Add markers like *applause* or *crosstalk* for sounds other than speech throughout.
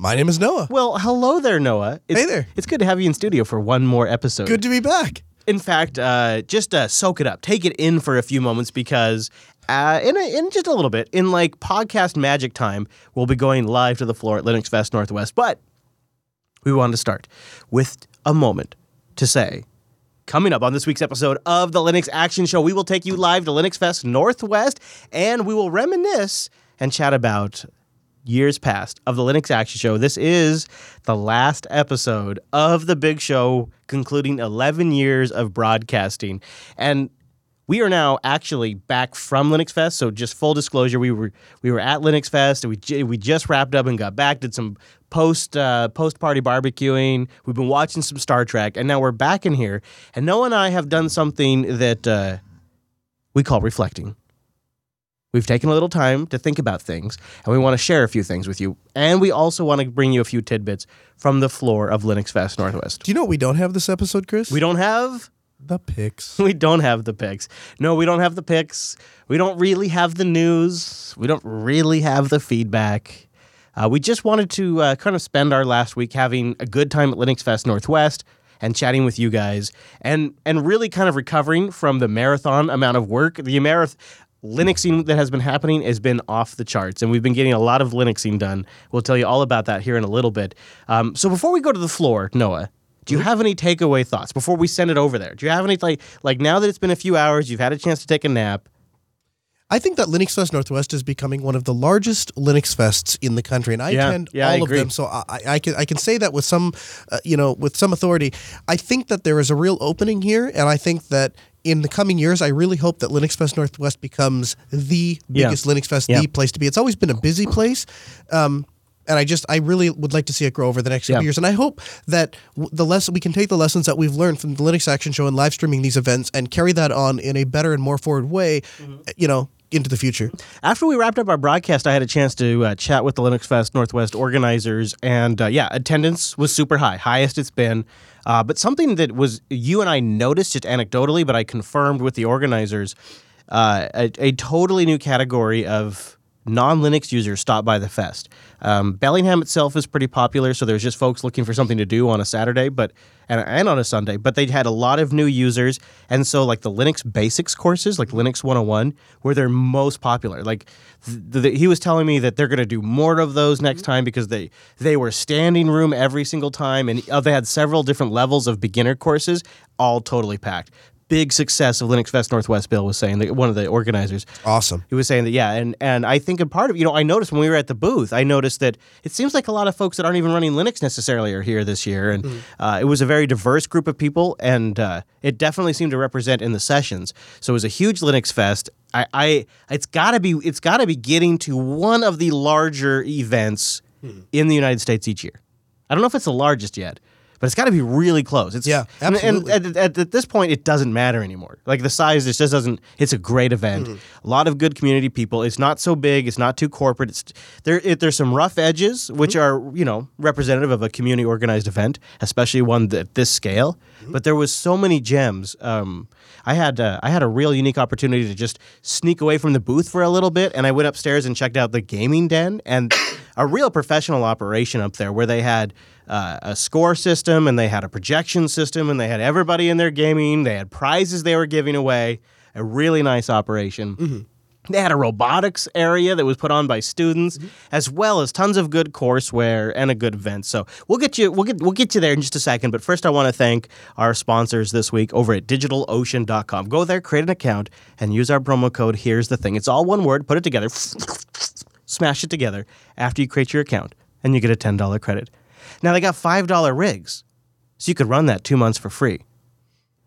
My name is Noah. Well, hello there, Noah. It's, Hey there. It's good to have you in studio for one more episode. Good to be back. In fact, uh, just uh, soak it up, take it in for a few moments because uh, in, a, in just a little bit, in like podcast magic time, we'll be going live to the floor at Linux Fest Northwest. But we wanted to start with a moment to say, coming up on this week's episode of the Linux Action Show, we will take you live to Linux Fest Northwest and we will reminisce and chat about years past of the Linux Action Show. This is the last episode of the big show, concluding 11 years of broadcasting. And we are now actually back from Linux Fest. So just full disclosure, we were we were at Linux Fest. And we we just wrapped up and got back. Did some post uh, post party barbecuing. We've been watching some Star Trek, and now we're back in here. And Noah and I have done something that uh, we call reflecting. We've taken a little time to think about things, and we want to share a few things with you. And we also want to bring you a few tidbits from the floor of Linux Fest Northwest. Do you know what we don't have this episode, Chris? We don't have the picks. *laughs* we don't have the picks. No, we don't have the picks. We don't really have the news. We don't really have the feedback. Uh, we just wanted to uh, kind of spend our last week having a good time at Linux Fest Northwest and chatting with you guys and and really kind of recovering from the marathon amount of work. The marathon Linuxing that has been happening has been off the charts, and we've been getting a lot of Linuxing done. We'll tell you all about that here in a little bit. Um, so before we go to the floor, Noah, do you have any takeaway thoughts before we send it over there? Do you have any like like now that it's been a few hours, you've had a chance to take a nap? I think that Linux Fest Northwest is becoming one of the largest Linux fests in the country, and I Yeah, attend yeah, I all of agree. them. So I, I can I can say that with some, uh, you know, with some authority. I think that there is a real opening here, and I think that in the coming years, I really hope that Linux Fest Northwest becomes the Yeah. biggest Linux Fest, Yeah. the place to be. It's always been a busy place. Um, and I just, I really would like to see it grow over the next Yeah. years. And I hope that w- the lesson we can take the lessons that we've learned from the Linux Action Show and live streaming these events and carry that on in a better and more forward way, Mm-hmm. you know, into the future. After we wrapped up our broadcast, I had a chance to uh, chat with the Linux Fest Northwest organizers, and uh, yeah, attendance was super high, highest it's been. Uh, but something that was you and I noticed just anecdotally, but I confirmed with the organizers, uh, a, a totally new category of non-Linux users stopped by the fest. Um, Bellingham itself is pretty popular, so there's just folks looking for something to do on a Saturday, but and, and on a Sunday. But they had a lot of new users, and so like the Linux basics courses, like Linux 101, were their most popular. Like th- th- he was telling me that they're going to do more of those next time because they they were standing room every single time, and uh, they had several different levels of beginner courses, all totally packed. Big success of Linux Fest Northwest. Bill was saying that one of the organizers. Awesome. He was saying that, yeah, and and I think a part of you know I noticed when we were at the booth, I noticed that it seems like a lot of folks that aren't even running Linux necessarily are here this year, and uh, it was a very diverse group of people, and uh, it definitely seemed to represent in the sessions. So it was a huge Linux fest. I, I it's got to be it's got to be getting to one of the larger events in the United States each year. I don't know if it's the largest yet. But it's got to be really close. It's, Yeah, absolutely. And, at, at, at this point, it doesn't matter anymore. Like the size, it just doesn't. It's a great event. A lot of good community people. It's not so big. It's not too corporate. It's there. It, there's some rough edges, which are you know representative of a community organized event, especially one that at this scale. But there was so many gems. Um, I had uh, I had a real unique opportunity to just sneak away from the booth for a little bit, and I went upstairs and checked out the gaming den and a real professional operation up there where they had uh, a score system and they had a projection system and they had everybody in there gaming. They had prizes they were giving away. A really nice operation. They had a robotics area that was put on by students, as well as tons of good courseware and a good event. So we'll get you we'll get we'll get you there in just a second. But first, I want to thank our sponsors this week over at DigitalOcean.com. Go there, create an account, and use our promo code. Here's the thing: it's all one word. Put it together, smash it together after you create your account, and you get a ten dollar credit. Now they got five dollar rigs, so you could run that two months for free.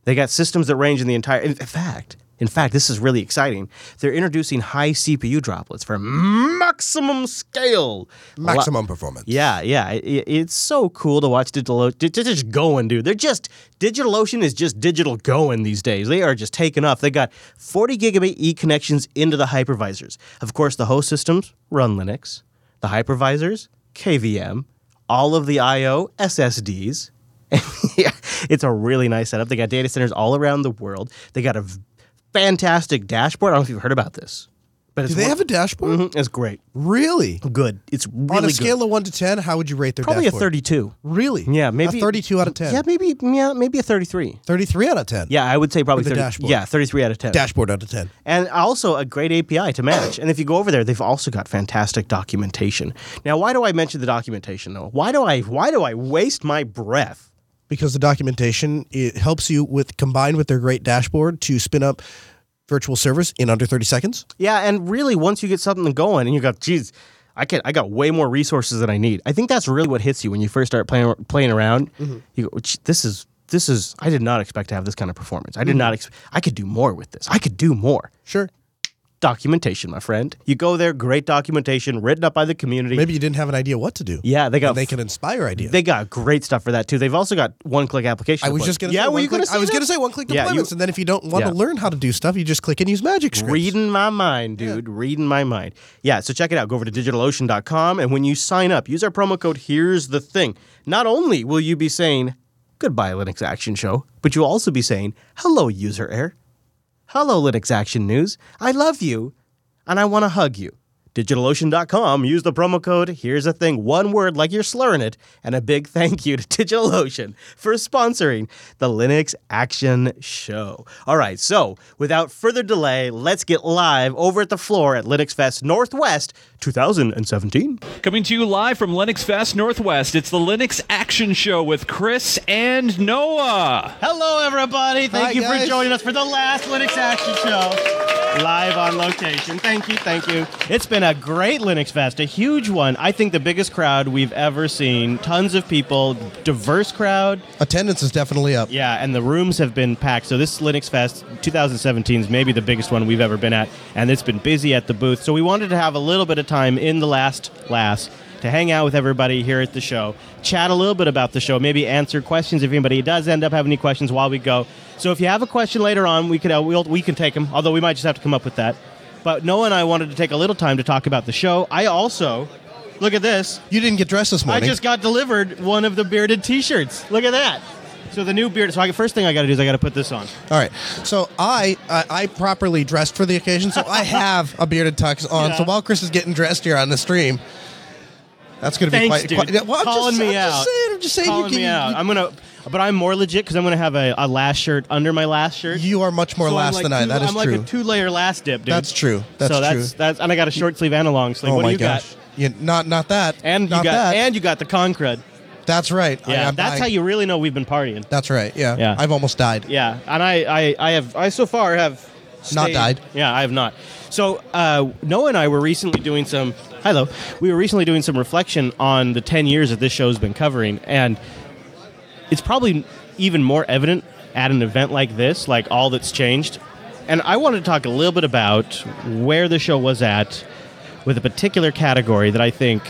They got systems that range in the entire. In fact, In fact, this is really exciting. They're introducing high CPU droplets for maximum scale. Maximum performance. Yeah, yeah. It, it's so cool to watch DigitalOcean. They're just going, dude. They're just, DigitalOcean is just digital going these days. They are just taking off. They got 40 gigabit E connections into the hypervisors. Of course, the host systems run Linux, the hypervisors, KVM, all of the I/O SSDs. *laughs* yeah, it's a really nice setup. They got data centers all around the world. They got a fantastic dashboard. I don't know if you've heard about this, but it's Do they one- have a dashboard? Mhm, It's great, Really? good. It's really On a good. scale of one to ten, how would you rate their Probably dashboard? a 32. Really? Yeah, maybe a thirty-two out of ten. Yeah, maybe yeah, maybe a 33. Thirty-three out of ten. Yeah, I would say probably With the 30, dashboard. Yeah, 33 out of 10. Dashboard out of ten. and also a great API to manage. and if you go over there, they've also got fantastic documentation. Now, why do I mention the documentation though? Why do I why do I waste my breath? Because the documentation it helps you with combined with their great dashboard to spin up virtual servers in under 30 seconds. Yeah, and really once you get something going and you go, geez, I can I got way more resources than I need. I think that's really what hits you when you first start playing playing around. Mm-hmm. You go, this is this is I did not expect to have this kind of performance. I did mm-hmm. not ex- I could do more with this. I could do more. Sure. Documentation, my friend. You go there, great documentation written up by the community. Maybe you didn't have an idea what to do. yeah, they got And they can inspire ideas. they got great stuff for that too. They've also got one-click application. I was deployment. just gonna yeah, say were one you gonna click, say I was that? gonna say one click Yeah, deployments, you- and then if you don't want Yeah. to learn how to do stuff, you just click and use magic scripts. Reading my mind, dude. Reading my mind. Yeah, so check it out. Go over to digitalocean.com and when you sign up, use our promo code Here's the Thing. Not only will you be saying goodbye Linux Action Show, but you'll also be saying hello user error. Hello Linux Action News. I love you and I want to hug you. DigitalOcean.com. Use the promo code. Here's a thing. One word like you're slurring it. And a big thank you to *laughs* DigitalOcean for sponsoring the Linux Action Show. All right, so without further delay, let's get live over at the floor at Linux Fest Northwest 2017. Coming to you live from Linux Fest Northwest, it's the Linux Action Show with Chris and Noah. Hello, everybody. Thank Hi, you guys. for joining us for the last Linux Action Show. Live on location. Thank you, thank you. It's been a great Linux Fest, a huge one. I think the biggest crowd we've ever seen. Tons of people, diverse crowd. Attendance is definitely up. Yeah, and the rooms have been packed. So this Linux Fest 2017 is maybe the biggest one we've ever been at, and it's been busy at the booth. So we wanted to have a little bit of time in the last last to hang out with everybody here at the show, chat a little bit about the show, maybe answer questions if anybody does end up having any questions while we go. So if you have a question later on, we could uh, we'll, we can take them. Although we might just have to come up with that. But Noah and I wanted to take a little time to talk about the show. I also look at this. You didn't get dressed this morning. I morning. just got delivered one of the bearded T-shirts. Look at that. So the new beard. So I, first thing I got to do is I got to put this on. All right. So I, I I properly dressed for the occasion, so I *laughs* have a bearded tux on. So while Chris is getting dressed here on the stream, that's going to be Thanks, quite. dude. quite well, I'm Calling just, me I'm out. Just saying, I'm just saying. Calling you, me can, out. You, I'm gonna, but I'm more legit because I'm gonna have a, a last shirt under my last shirt. you are much more So I'm last like than I. two- That is I'm true. like a two-layer last dip, dude. That's true. That's so that's true. that's and I got a short sleeve and a long sleeve. oh what my do you gosh. got? Yeah, not not that. And not you got that. and you got the Concrud. that's right. I- Yeah, I'm that's dying. how you really know we've been partying. That's right. Yeah. Yeah. I've almost died. Yeah, and I, I, I have, I so far have Not stayed- died. Yeah, I have not. So uh, Noah and I were recently doing some. Hello, we were recently doing some reflection on the ten years that this show's been covering, and it's probably even more evident at an event like this, like all that's changed. And I wanted to talk a little bit about where the show was at with a particular category that I think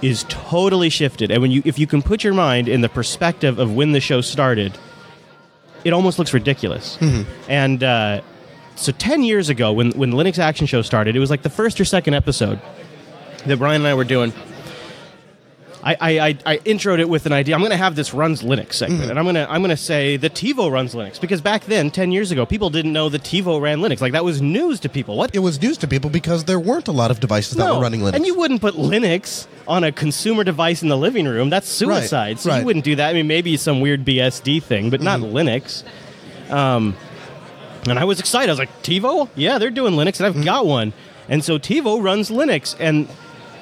is totally shifted. And when you if you can put your mind in the perspective of when the show started, it almost looks ridiculous. And uh, so 10 years ago, when, when Linux Action Show started, it was like the first or second episode that Brian and I were doing. I, I, I, I introed it with an idea. I'm going to have this runs Linux segment, and I'm going to I'm going to say the TiVo runs Linux because back then, 10 years ago, people didn't know the TiVo ran Linux. Like that was news to people. What It was news to people because there weren't a lot of devices that no. were running Linux. And you wouldn't put Linux on a consumer device in the living room. That's suicide. Right, so right. you wouldn't do that. I mean, maybe some weird BSD thing, but not Mm-hmm. Linux. Um, and I was excited. I was like, TiVo? Yeah, they're doing Linux, and I've Mm-hmm. got one. And so TiVo runs Linux, and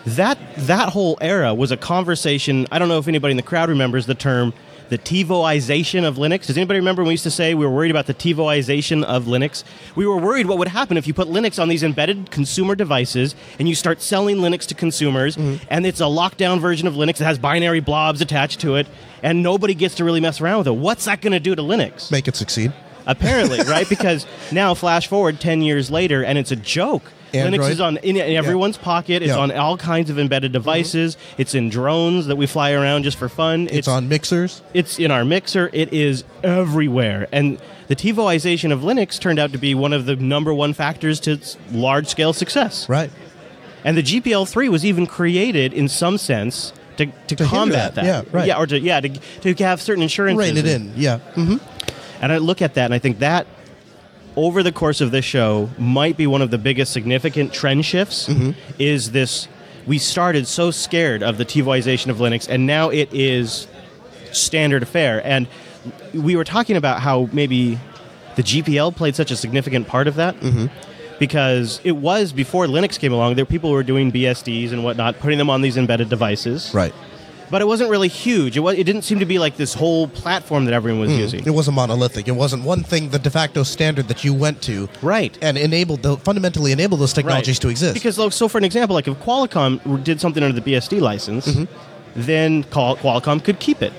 that that whole era was a conversation. I don't know if anybody in the crowd remembers the term the TiVoization of Linux. Does anybody remember when we used to say we were worried about the TiVoization of Linux? We were worried what would happen if you put Linux on these embedded consumer devices and you start selling Linux to consumers, and it's a lockdown version of Linux that has binary blobs attached to it, and nobody gets to really mess around with it. What's that going to do to Linux? Make it succeed. Apparently, *laughs* right? Because now, flash forward 10 years later, and it's a joke. Linux is on in, in everyone's pocket. It's Yeah. on all kinds of embedded devices. It's in drones that we fly around just for fun. It's, on mixers. It's in our mixer. It is everywhere. And the TiVoization of Linux turned out to be one of the number one factors to its large scale success. Right. And the GPL3 was even created in some sense to, to, To combat that. that. Yeah, right. Yeah, or to yeah, to, to have certain insurances. Rein it in. Yeah. hmm And I look at that and I think that over the course of this show might be one of the biggest significant trend shifts Mm-hmm. is this we started so scared of the TiVoization of Linux and now it is standard affair and we were talking about how maybe the GPL played such a significant part of that Mm-hmm. because it was before Linux came along there were people who were doing BSDs and whatnot putting them on these embedded devices Right. But it wasn't really huge it, was, it didn't seem to be like this whole platform that everyone was using It wasn't monolithic. It wasn't one thing, the de facto standard that you went to, Right. and enabled the fundamentally enabled those technologies Right. to exist. Because, like, so for an example, like if Qualcomm did something under the BSD license, Mm-hmm. then Qualcomm could keep it.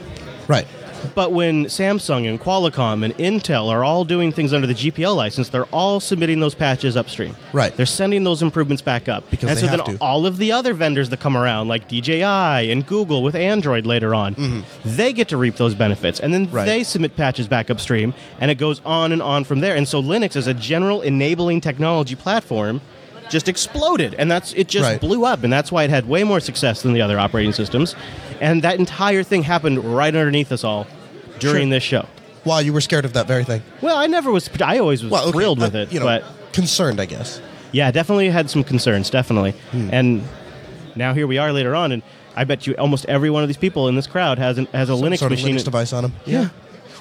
right. But when Samsung and Qualcomm and Intel are all doing things under the GPL license, they're all submitting those patches upstream. Right. They're sending those improvements back up. Because and so then to. all of the other vendors that come around, like DJI and Google with Android later on, they get to reap those benefits. And then Mm-hmm. Right. they submit patches back upstream, and it goes on and on from there. And so Linux as a general enabling technology platform just exploded and that's it just Right. blew up and that's why it had way more success than the other operating systems and that entire thing happened right underneath us all during Sure. this show While you were scared of that very thing. well i never was i always was Well, okay, thrilled with uh, it You know, but concerned, I guess. yeah definitely had some concerns definitely Hmm. and now here we are later on and i bet you almost every one of these people in this crowd has an, has a linux sort of machine Linux device on them. Yeah.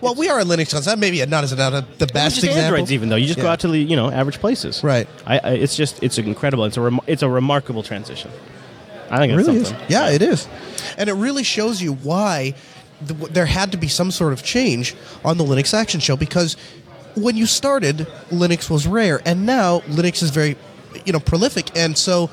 Well, we are a Linux concept. Maybe not as not a, the best just example. Androids, even though you just go Yeah. out to the you know average places. Right. I, I, it's just it's incredible. It's a rem- it's a remarkable transition. I think it really is. Yeah, it is, and it really shows you why the, there had to be some sort of change on the Linux Action Show because when you started, Linux was rare, and now Linux is very, you know, prolific, and so.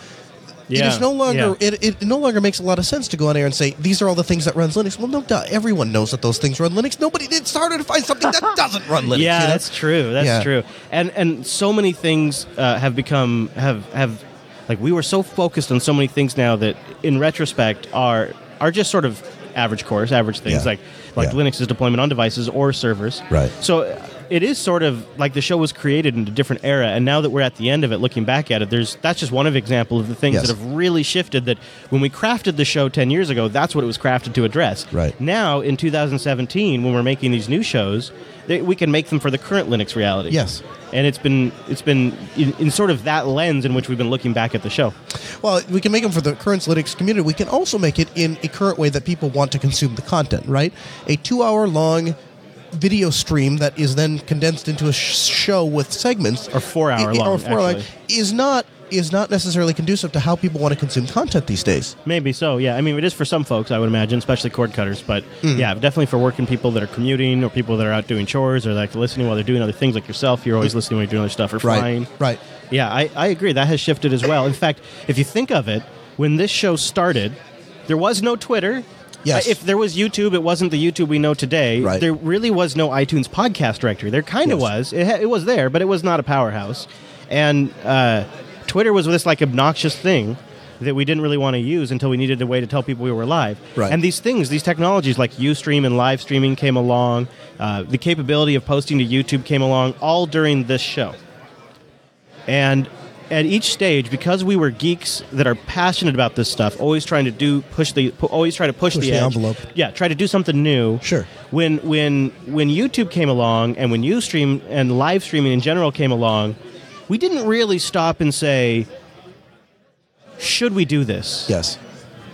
It Yeah, is no longer. yeah. It, it no longer makes a lot of sense to go on air and say these are all the things that runs Linux. Well, no duh. Everyone knows that those things run Linux. Nobody did started to find something that *laughs* doesn't run Linux. yeah, you know? that's true. That's Yeah. true. And and so many things uh, have become have have like we were so focused on so many things now that in retrospect are are just sort of average course, average things Yeah. like like Yeah. Linux's deployment on devices or servers. Right. So it is sort of like the show was created in a different era, and now that we're at the end of it, looking back at it, there's that's just one of example of the things Yes. that have really shifted. That when we crafted the show ten years ago, that's what it was crafted to address. Right. Now in 2017, when we're making these new shows, they, we can make them for the current Linux reality. Yes. And it's been it's been in, in sort of that lens in which we've been looking back at the show. Well, we can make them for the current Linux community. We can also make it in a current way that people want to consume the content, right? A two hour long video stream that is then condensed into a sh- show with segments Or four hour long, or four hour long, actually. is not is not necessarily conducive to how people want to consume content these days. Maybe so. Yeah. I mean, it is for some folks, I would imagine, especially cord cutters. But Mm-hmm. yeah, definitely for working people that are commuting or people that are out doing chores or like listening while they're doing other things, like yourself. You're always listening when you're doing other stuff or flying. Right. Right. Yeah, I, I agree. That has shifted as well. In fact, if you think of it, when this show started, there was no Twitter. Yes. If there was YouTube, it wasn't the YouTube we know today. Right. There really was no iTunes podcast directory. There kind of Yes. was. It, ha- it was there, but it was not a powerhouse. And uh, Twitter was this like obnoxious thing that we didn't really want to use until we needed a way to tell people we were live. Right. And these things, these technologies like Ustream and live streaming came along. Uh, the capability of posting to YouTube came along all during this show. And at each stage, because we were geeks that are passionate about this stuff, always trying to do push the always try to push, Push the, the edge. envelope. Yeah, try to do something new. Sure. When when when YouTube came along and when Ustream and live streaming in general came along, we didn't really stop and say, should we do this? Yes.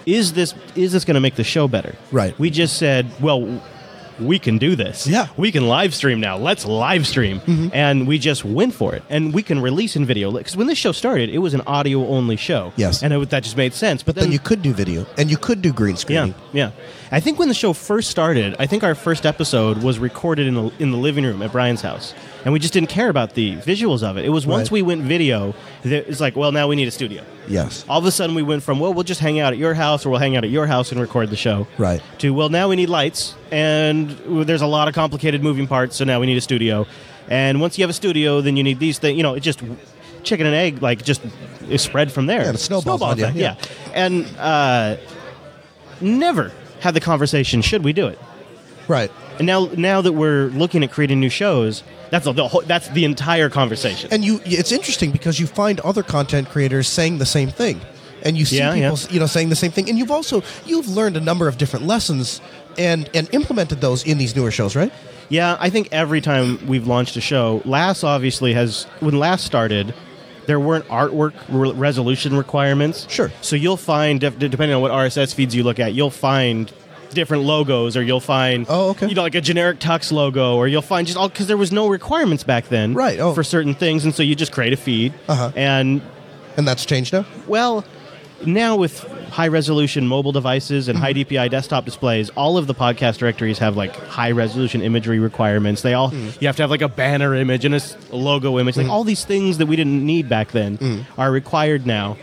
Is this is this going to make the show better? Right. We just said, well, we can do this. Yeah. We can live stream now. Let's live stream. Mm-hmm. And we just went for it. And we can release in video. Because when this show started, it was an audio only show. Yes. And it, that just made sense. But, Then you could do video and you could do green screen. yeah, yeah. I think when the show first started, I think our first episode was recorded in the in the living room at Brian's house, and we just didn't care about the visuals of it. It was once Right. we went video, that it's like, well, now we need a studio. Yes. All of a sudden, we went from well, we'll just hang out at your house, or we'll hang out at your house and record the show, Right. To well, now we need lights, and there's a lot of complicated moving parts, so now we need a studio. And once you have a studio, then you need these things. You know, it just chicken and egg, like just is spread from there. Yeah, it snowballs on you, effect, yeah. And uh, never had the conversation: should we do it? Right. And now, now that we're looking at creating new shows, that's the whole, that's the entire conversation. And you, it's interesting because you find other content creators saying the same thing, and you see Yeah, people, yeah. you know, saying the same thing. And you've also you've learned a number of different lessons and and implemented those in these newer shows, right? Yeah, I think every time we've launched a show, LAS obviously has when LAS started, there weren't artwork re- resolution requirements. Sure. So you'll find, depending on what RSS feeds you look at, you'll find different logos, or you'll find, Oh, okay. you know, like a generic Tux logo, or you'll find just all because there was no requirements back then, Right, oh. for certain things, and so you just create a feed, Uh-huh. and And that's changed now. well, now with high resolution mobile devices and high DPI desktop displays, all of the podcast directories have like high resolution imagery requirements. They all Mm. you have to have like a banner image and a s- a logo image. Like all these things that we didn't need back then Mm. are required now.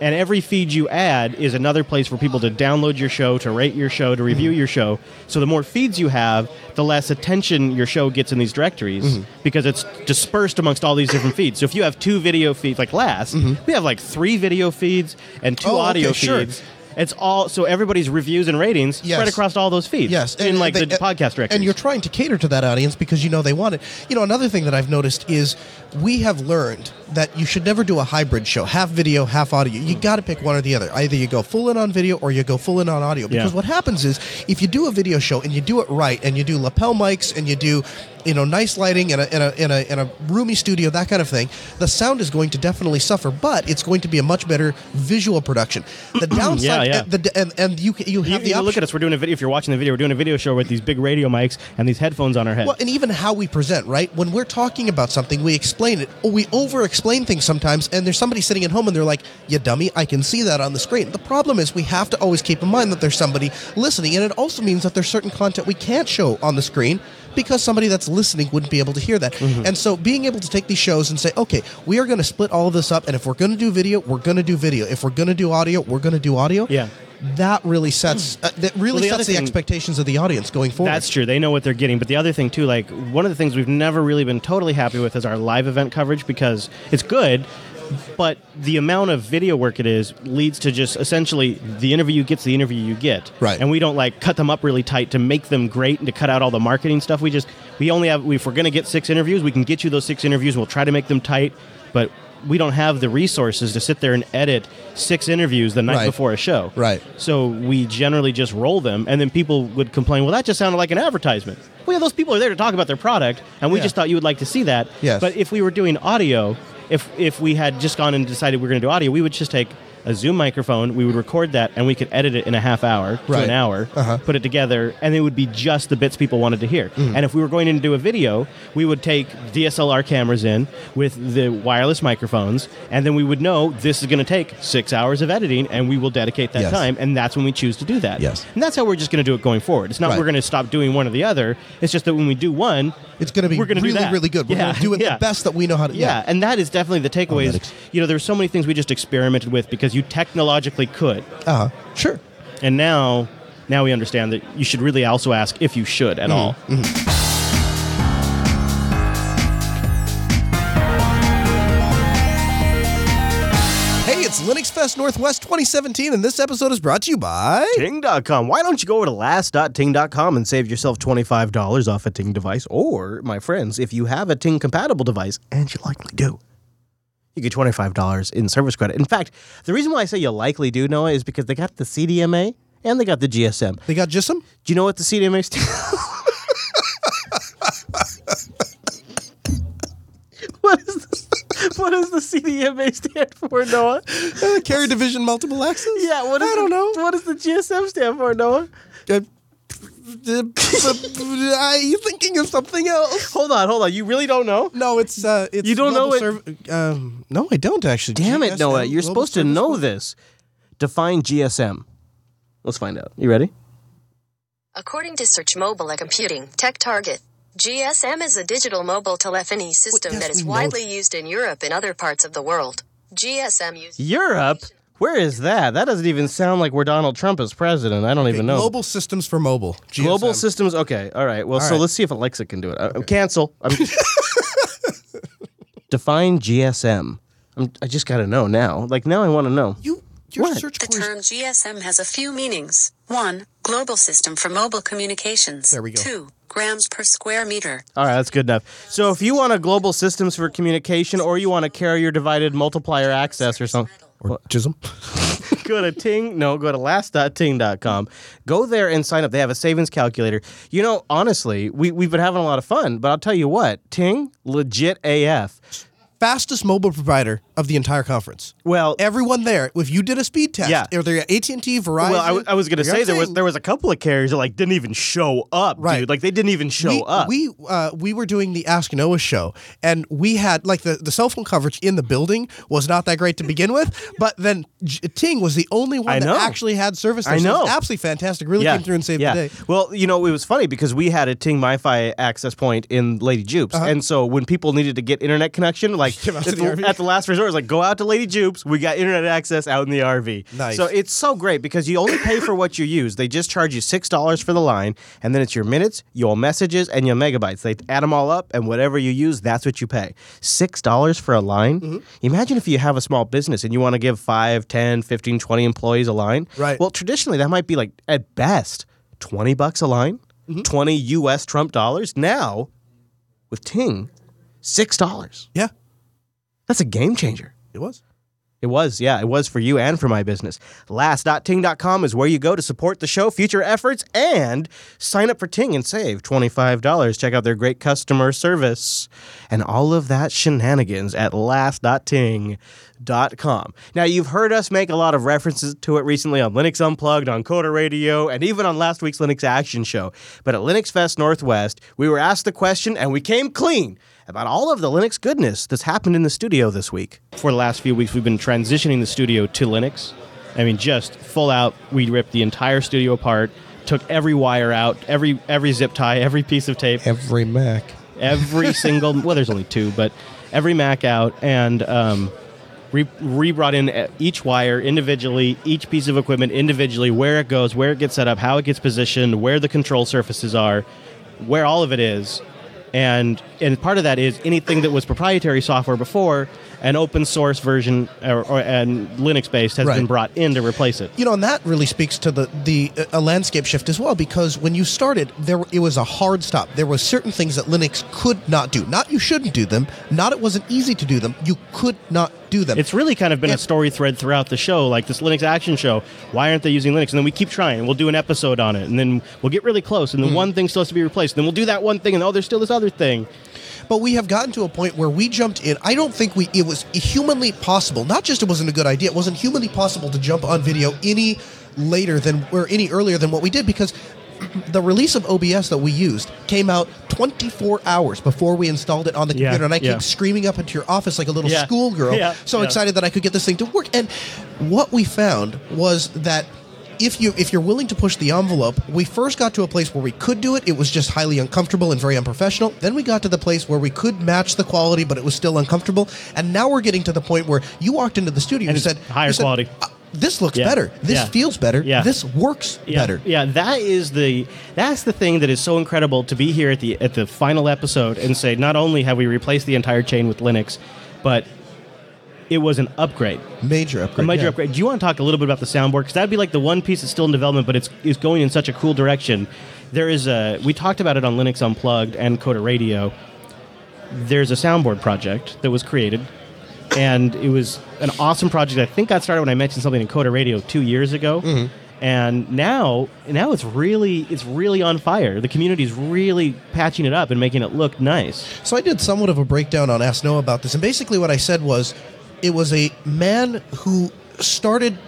And every feed you add is another place for people to download your show, to rate your show, to review your show. So the more feeds you have, the less attention your show gets in these directories Mm-hmm. because it's dispersed amongst all these different feeds. So if you have two video feeds, like last, we have like three video feeds and two Mm-hmm. Oh, okay, audio sure. feeds. It's all so everybody's reviews and ratings Yes. spread across all those feeds. Yes, in like they- the podcast directories. And you're trying to cater to that audience because you know they want it. You know, another thing that I've noticed is we have learned that you should never do a hybrid show, half video, half audio. You hmm. got to pick one or the other. Either you go full in on video or you go full in on audio. Because Yeah. what happens is if you do a video show and you do it right and you do lapel mics and you do you know nice lighting in a, in a in a in a roomy studio that kind of thing the sound is going to definitely suffer but it's going to be a much better visual production the *clears throat* downside yeah. Eh, and, the, and and you you You, have the you option look at us. We're doing a video. If you're watching the video, we're doing a video show with these big radio mics and these headphones on our head. Well, and even how we present, right? When we're talking about something, we explain it. We over explain things sometimes, and there's somebody sitting at home and they're like, You dummy, I can see that on the screen. The problem is we have to always keep in mind that there's somebody listening, and it also means that there's certain content we can't show on the screen because somebody that's listening wouldn't be able to hear that. Mm-hmm. And so being able to take these shows and say, Okay, we are going to split all of this up, and if we're going to do video, we're going to do video. If we're going to do audio, we're going to do audio. Yeah. That really sets uh, that really Well, the sets the thing- expectations of the audience going forward. That's true. They know what they're getting. But the other thing too, like one of the things we've never really been totally happy with is our live event coverage because it's good, but the amount of video work it is leads to just essentially the interview you gets the interview you get. Right. And we don't like cut them up really tight to make them great and to cut out all the marketing stuff. We just we only have if we're gonna get six interviews, we can get you those six interviews. We'll try to make them tight, but we don't have the resources to sit there and edit six interviews the night Right. before a show. Right. So we generally just roll them, and then people would complain, "Well, that just sounded like an advertisement." Well, yeah, those people are there to talk about their product, and we Yeah. just thought you would like to see that. Yes. But if we were doing audio, if if we had just gone and decided we are going to do audio, we would just take a Zoom microphone, we would record that, and we could edit it in a half hour to Right. an hour, Uh-huh. put it together, and it would be just the bits people wanted to hear. Mm. And if we were going to do a video, we would take DSLR cameras in with the wireless microphones, and then we would know this is going to take six hours of editing, and we will dedicate that Yes. time, and that's when we choose to do that. Yes. And that's how we're just going to do it going forward. It's not Right. we're going to stop doing one or the other. It's just that when we do one, It's going to be we're gonna do really, that. really good. We're Yeah, going to do it yeah. the best that we know how to. yeah, and that is definitely the takeaway. Is, Analytics. you know, there's so many things we just experimented with because you technologically could, Uh huh. Sure. and now, now we understand that you should really also ask if you should Mm-hmm. at all. Hey, it's Linux Fest Northwest 2017, and this episode is brought to you by. Ting.com. Why don't you go over to last.ting.com and save yourself $25 off a Ting device? Or, my friends, if you have a Ting compatible device, and you likely do, you get $25 in service credit. In fact, the reason why I say you likely do, Noah, is because they got the CDMA and they got the GSM. They got some. Do you know what the CDMA stands *laughs* What is the, what does the CDMA stand for, Noah? Uh, carrier division multiple access? Yeah, what is I don't the- know. What does the GSM stand for, Noah? Uh, *laughs* are you thinking of something else? Hold on, hold on. You really don't know? No, it's uh, it's You don't know global serv- um, no, I don't actually. Damn it, GSM, Noah. You're Global supposed to Service know Corp. this. Define GSM. Let's find out. You ready? According to Search Mobile Computing Tech Target, GSM is a digital mobile telephony system yes, that is we know widely used in Europe and other parts of the world. GSM uses Europe? Where is that? That doesn't even sound like where Donald Trump is president. I don't even know. Global Systems for Mobile. GSM. Global systems. Okay. All right. Well, so right. let's see if Alexa can do it. Uh, Cancel. I'm *laughs* Define GSM. I'm, I just got to know now. Like now, I want to know. You your What? search The term GSM has a few meanings. 1. Global System for Mobile Communications. There we go. 2. Grams per square meter. All right, that's good enough. So if you want a global systems for communication, or you want a carrier divided multiplier access or something. Or Chisholm. *laughs* go to ting no go to last.ting.com go there and sign up. They have a savings calculator. You know honestly we, we've been having a lot of fun but i'll tell you what ting legit af Fastest mobile provider of the entire conference. well Everyone there, if you did a speed test, Yeah. or they're AT and T, Verizon. well, I, w- I was gonna say there was there was a couple of carriers that like didn't even show up, Right. dude. Like they didn't even show we, up. We uh, we were doing the Ask Noah show, and we had like the, the cell phone coverage in the building was not that great to begin with, but then J- Ting was the only one I that know. actually had service. There, I so know. absolutely fantastic. Really came through and saved yeah. the day. Well, you know, it was funny because we had a Ting MiFi access point in Lady Jupes, and so when people needed to get internet connection, like Out at the, the at the last resort, it's like go out to Lady Jupes. We got internet access out in the RV. Nice. So it's so great because you only pay for what you use. They just charge you six dollars for the line, and then it's your minutes, your messages, and your megabytes. They add them all up, and whatever you use, that's what you pay. Six dollars for a line. Mm-hmm. Imagine if you have a small business and you want to give 5, 10, 15, 20 employees a line. Right. Well, traditionally that might be like at best 20 bucks a line, Mm-hmm. 20 US Trump dollars. Now with Ting, $6. Yeah, That's a game changer. it was. It was, yeah, it was for you and for my business. Last.ting.com is where you go to support the show, future efforts, and sign up for Ting and save $25. Check out their great customer service and all of that shenanigans at last.ting.com. Now, you've heard us make a lot of references to it recently on Linux Unplugged, on Coder Radio, and even on last week's Linux Action Show. But at Linux Fest Northwest, we were asked the question and we came clean about all of the Linux goodness that's happened in the studio this week. For the last few weeks, we've been transitioning the studio to Linux. I mean, just full out, we ripped the entire studio apart, took every wire out, every every zip tie, *laughs* every piece of tape, Every Mac. every *laughs* single well, there's only two, but every Mac out, and um, re, re brought in uh, each wire individually, each piece of equipment individually, where it goes, where it gets set up, how it gets positioned, where the control surfaces are, where all of it is, and and part of that is anything that was proprietary software before an open source version or, or and Linux based has Right. been brought in to replace it. You know, and that really speaks to the the uh, a landscape shift as well because when you started, there it was a hard stop. There was certain things that Linux could not do. Not you shouldn't do them. Not it wasn't easy to do them. You could not do them. It's really kind of been Yeah. a story thread throughout the show, like this Linux Action Show. Why aren't they using Linux? And then we keep trying, we'll do an episode on it, and then we'll get really close, and then one thing still has to be replaced. Then we'll do that one thing, and oh, there's still this other thing. But we have gotten to a point where we jumped in. I don't think we it was humanly possible. Not just it wasn't a good idea. It wasn't humanly possible to jump on video any later than or any earlier than what we did because *clears throat* the release of OBS that we used came out 24 hours before we installed it on the Yeah, computer, and I yeah. came screaming up into your office like a little Yeah, schoolgirl, so excited that I could get this thing to work. And what we found was that if you if you're willing to push the envelope, we first got to a place where we could do it. It was just highly uncomfortable and very unprofessional. Then we got to the place where we could match the quality, but it was still uncomfortable. And now we're getting to the point where you walked into the studio and, And said higher said, quality. "Uh, This looks Yeah, better. This yeah. feels better. Yeah. This works Yeah, better. Yeah, that is the that's the thing that is so incredible to be here at the at the final episode and say not only have we replaced the entire chain with Linux, but it was an upgrade. Major A upgrade. major yeah. upgrade. Do you want to talk a little bit about the soundboard? Because that'd be like the one piece that's still in development, but it's is going in such a cool direction. There is a we talked about it on Linux Unplugged and Coder Radio. There's a soundboard project that was created, and it was an awesome project. I think got started when I mentioned something in Coder Radio two years ago. Mm-hmm. And now, now it's really, it's really on fire. The community is really patching it up and making it look nice. So I did somewhat of a breakdown on Ask Noah about this, and basically what I said was, it was a man who started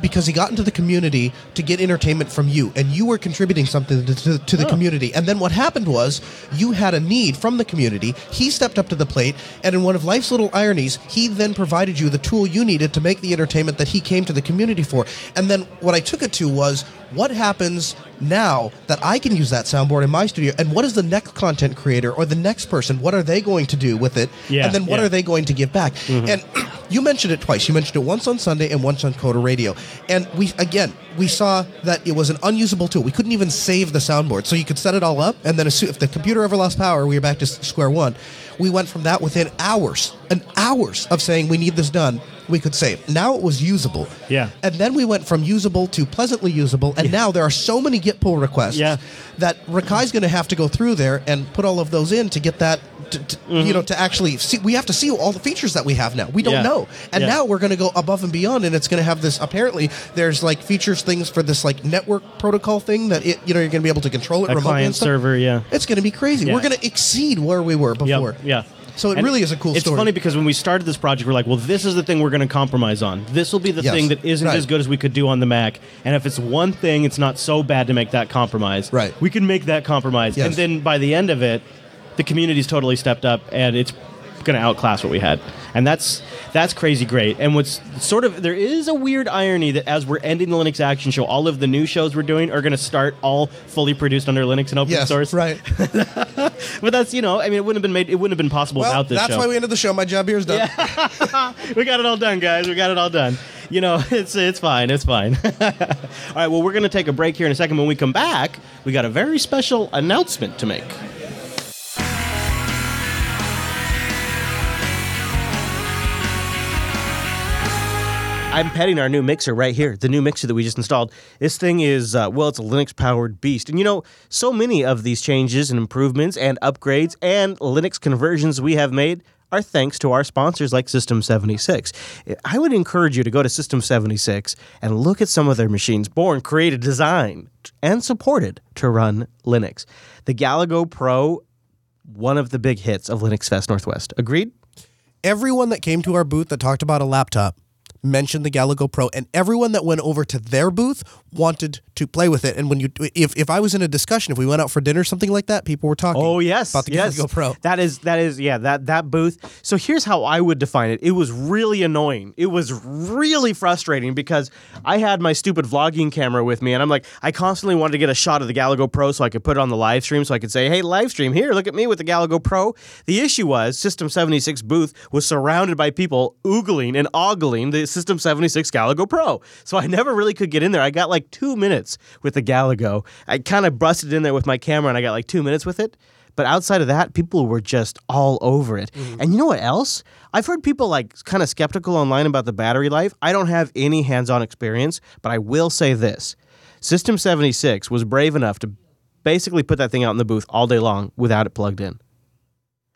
because he got into the community to get entertainment from you, and you were contributing something to, to, to the Oh. community. And then what happened was, you had a need from the community. He stepped up to the plate, and in one of life's little ironies, he then provided you the tool you needed to make the entertainment that he came to the community for. And then what I took it to was, what happens now that I can use that soundboard in my studio, and what is the next content creator or the next person? What are they going to do with it? Yeah, and then what yeah. are they going to give back? Mm-hmm. And *clears throat* you mentioned it twice. You mentioned it once on Sunday and once on Coder Radio. And we again we saw that it was an unusable tool. We couldn't even save the soundboard, so you could set it all up, and then if the computer ever lost power, we were back to square one. We went from that within hours, and hours of saying we need this done. We could save. Now it was usable. Yeah. And then we went from usable to pleasantly usable, and now there are so many Git pull requests Yeah. that Rakai's going to have to go through there and put all of those in to get that, to, to, you know, to actually see. We have to see all the features that we have now. We don't Mm-hmm. Yeah. know, and Yeah. now we're going to go above and beyond, and it's going to have this. Apparently, there's like features things for this like network protocol thing that it, you know, you're going to be able to control it A remotely. client server, yeah. It's going to be crazy. Yeah. We're going to exceed where we were before. Yep, yeah. So it And really is a cool it's story. funny because when we started this project, we're like, well, this is the thing we're going to compromise on. This will be the Yes, thing that isn't right. as good as we could do on the Mac. And if it's one thing, it's not so bad to make that compromise. Right. We can make that compromise. Yes. And then by the end of it, the community's totally stepped up and it's going to outclass what we had. And that's that's crazy great. And what's sort of there is a weird irony that as we're ending the Linux Action Show, all of the new shows we're doing are going to start all fully produced under Linux and open yes, source. right. *laughs* But that's you know, I mean, it wouldn't have been made. It wouldn't have been possible Well, without this that's show. why we ended the show. My job here is done. *laughs* we got it all done, guys. We got it all done. You know, *laughs* it's it's fine. It's fine. all right. Well, we're gonna take a break here in a second. When we come back, we got a very special announcement to make. I'm petting our new mixer right here, the new mixer that we just installed. This thing is, uh, well, it's a Linux powered beast. And you know, so many of these changes and improvements and upgrades and Linux conversions we have made are thanks to our sponsors like System 76. I would encourage you to go to System 76 and look at some of their machines born, created, designed, and supported to run Linux. The Galago Pro, one of the big hits of Linux Fest Northwest. Agreed? everyone that came to our booth that talked about a laptop mentioned the Galago Pro, and everyone that went over to their booth wanted to play with it. And when you, if, if I was in a discussion, if we went out for dinner, something like that, people were talking. Oh yes, about the yes. Galago Pro. That is that is yeah that that booth. So here's how I would define it. It was really annoying. It was really frustrating because I had my stupid vlogging camera with me, and I'm like, I constantly wanted to get a shot of the Galago Pro so I could put it on the live stream, so I could say, Hey, live stream here, look at me with the Galago Pro. The issue was System 76 booth was surrounded by people oogling and ogling the System 76 Galago Pro. So I never really could get in there. I got like two minutes with the Galago. I kind of busted in there with my camera, and I got like two minutes with it. But outside of that, people were just all over it. Mm-hmm. And you know what else? I've heard people like kind of skeptical online about the battery life. I don't have any hands on experience, but I will say this System 76 was brave enough to basically put that thing out in the booth all day long without it plugged in.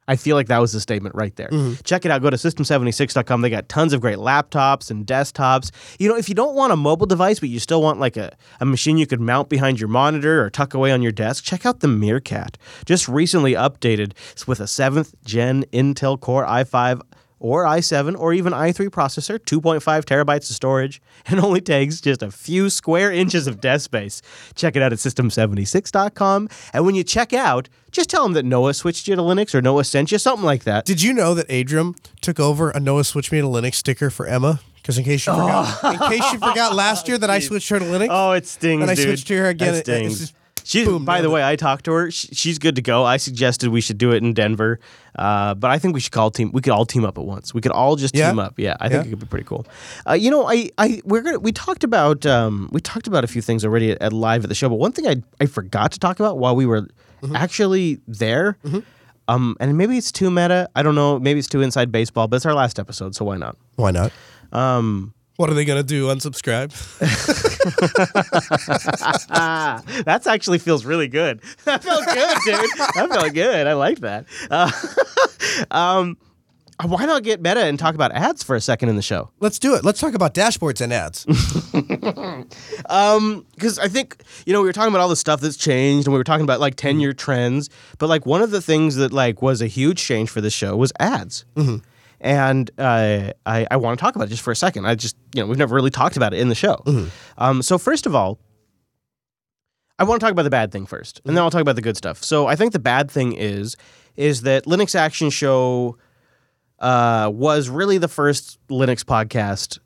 I feel like that was the statement right there. Mm-hmm. Check it out. Go to system76.com. They got tons of great laptops and desktops. You know, if you don't want a mobile device, but you still want like a, a machine you could mount behind your monitor or tuck away on your desk, check out the Meerkat. Just recently updated with a 7th gen Intel Core i5 or i7 or even i3 processor, 2.5 terabytes of storage, *laughs* and only takes just a few square inches of desk space. Check it out at system76.com. And when you check out, just tell them that Noah switched you to Linux or Noah sent you, something like that. Did you know that Adrian took over a Noah Switch Me to Linux sticker for Emma? Because in case you forgot, oh. in case you forgot last year that I *laughs* switched her to Linux. Oh, it stings, And I dude. switched to her again. It- stings. just She's, boom, by the way, I talked to her. She, she's good to go. I suggested we should do it in Denver, uh, but I think we should call team. We could all team up at once. We could all just Yeah? team up. Yeah, I think Yeah? it could be pretty cool. Uh, you know, I, I we're gonna we talked about um, we talked about a few things already at, at live at the show, but one thing I I forgot to talk about while we were Mm-hmm. actually there. Um, and maybe it's too meta. I don't know. Maybe it's too inside baseball, but it's our last episode, so why not? Why not? Um, What are they gonna do? Unsubscribe? *laughs* That actually feels really good. *laughs* That felt good, dude. That felt good. I like that. Uh, *laughs* um, why not get meta and talk about ads for a second in the show? Let's do it. Let's talk about dashboards and ads. Because I think you know we were talking about all the stuff that's changed, and we were talking about like ten year trends. But like one of the things that like was a huge change for the show was ads. And uh, I, I want to talk about it just for a second. I just, you know, we've never really talked about it in the show. Um, so, first of all, I want to talk about the bad thing first, and then I'll talk about the good stuff. So I think the bad thing is is that Linux Action Show uh, was really the first Linux podcast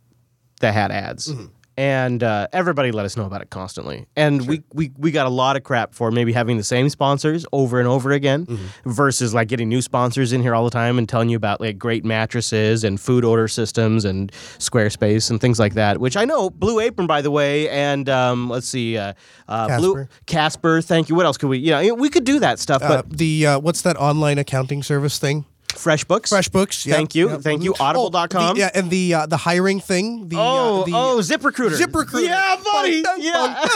that had ads, and uh, everybody let us know about it constantly. And we, we we got a lot of crap for maybe having the same sponsors over and over again, Mm-hmm. versus like getting new sponsors in here all the time and telling you about like great mattresses and food order systems and Squarespace and things like that. Which I know Blue Apron, by the way, and um, let's see, uh, uh, Blue Casper. Casper. Thank you. What else could we? You know, we could do that stuff, Uh, but the uh, what's that online accounting service thing? FreshBooks. FreshBooks. yeah, Thank you. yeah, Thank you. Audible.com. Oh, the- yeah, and the uh, the hiring thing. The, Oh, uh, the, oh, ZipRecruiter. ZipRecruiter. Yeah, buddy. Dun, Yeah.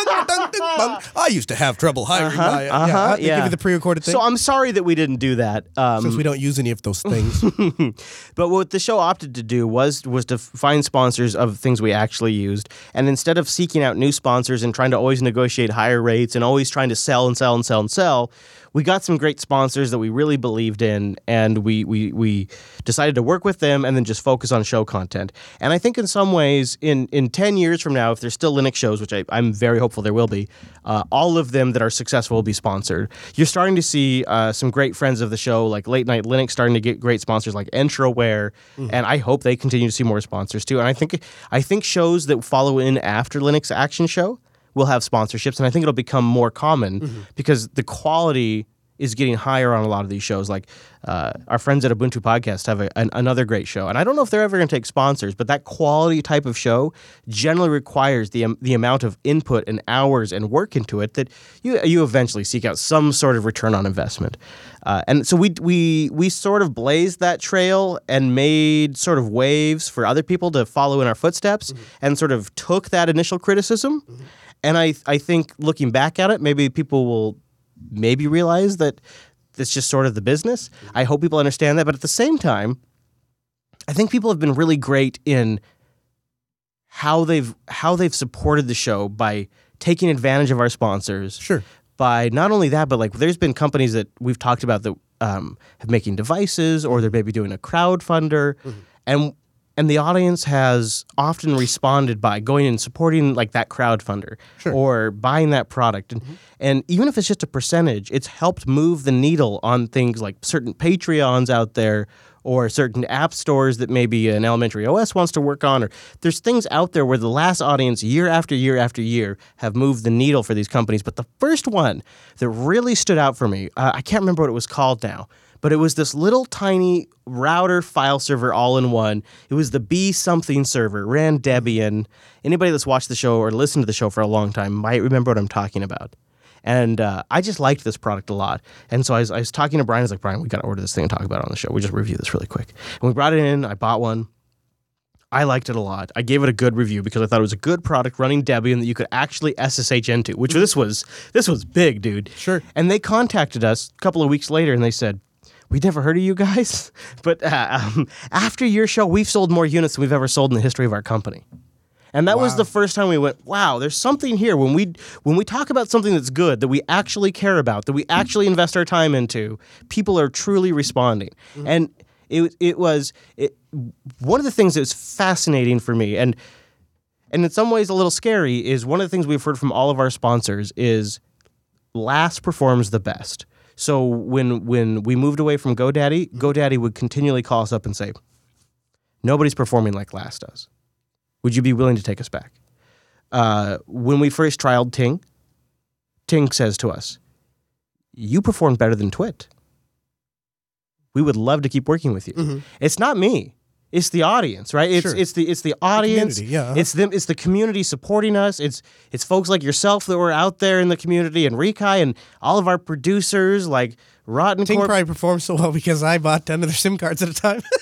dun. *laughs* I used to have trouble hiring. my, Uh-huh, yeah, they give you the pre-recorded thing. So I'm sorry that we didn't do that. Um, since we don't use any of those things. *laughs* But what the show opted to do was was to find sponsors of things we actually used, and instead of seeking out new sponsors and trying to always negotiate higher rates and always trying to sell and sell and sell and sell, we got some great sponsors that we really believed in, and we we we decided to work with them and then just focus on show content. And I think in some ways, in in ten years from now, if there's still Linux shows, which I, I'm very hopeful there will be, uh, all of them that are successful will be sponsored. You're starting to see uh, some great friends of the show, like Late Night Linux, starting to get great sponsors like Entroware, and I hope they continue to see more sponsors too. And I think I think shows that follow in after Linux Action Show will have sponsorships, and I think it'll become more common because the quality is getting higher on a lot of these shows. Like uh, our friends at Ubuntu Podcast have a, an, another great show, and I don't know if they're ever going to take sponsors, but that quality type of show generally requires the um, the amount of input and hours and work into it that you you eventually seek out some sort of return on investment. Uh, and so we we we sort of blazed that trail and made sort of waves for other people to follow in our footsteps, and sort of took that initial criticism. And I I think looking back at it, maybe people will maybe realize that it's just sort of the business. I hope people understand that, but at the same time, I think people have been really great in how they've how they've supported the show by taking advantage of our sponsors. Sure. By not only that, but like there's been companies that we've talked about that um, have making devices or they're maybe doing a crowdfunder, and and the audience has often responded by going and supporting like that crowdfunder or buying that product. And and even if it's just a percentage it's helped move the needle on things like certain patreons out there or certain app stores that maybe an elementary os wants to work on or there's things out there where the LAS audience year after year after year have moved the needle for these companies. But the first one that really stood out for me uh, i can't remember what it was called now but it was this little tiny router file server all in one. It was the B something server, ran Debian. Anybody that's watched the show or listened to the show for a long time might remember what I'm talking about. And uh, I just liked this product a lot. And so I was, I was talking to Brian. I was like, Brian, we got to order this thing and talk about it on the show. We just review this really quick. And we brought it in. I bought one. I liked it a lot. I gave it a good review because I thought it was a good product running Debian that you could actually SSH into, which this was this was big, dude. Sure. And they contacted us a couple of weeks later and they said, We'd never heard of you guys, *laughs* but uh, um, after your show, we've sold more units than we've ever sold in the history of our company. And that was the first time we went, wow, there's something here when we when we talk about something that's good, that we actually care about, that we actually invest our time into, people are truly responding. And it it was it, one of the things that was fascinating for me and and in some ways a little scary is one of the things we've heard from all of our sponsors is LAS performs the best. So when when we moved away from GoDaddy, GoDaddy would continually call us up and say, "Nobody's performing like LAS does. Would you be willing to take us back?" Uh, when we first trialed Ting, Ting says to us, "You performed better than TWiT. We would love to keep working with you." It's not me. It's the audience, right? It's Sure. it's the it's the audience. community, yeah. It's them. It's the community supporting us. It's it's folks like yourself that were out there in the community, and Rikai, and all of our producers like Rotten Ting Corp. probably performs so well because I bought ten of their SIM cards at a time. *laughs*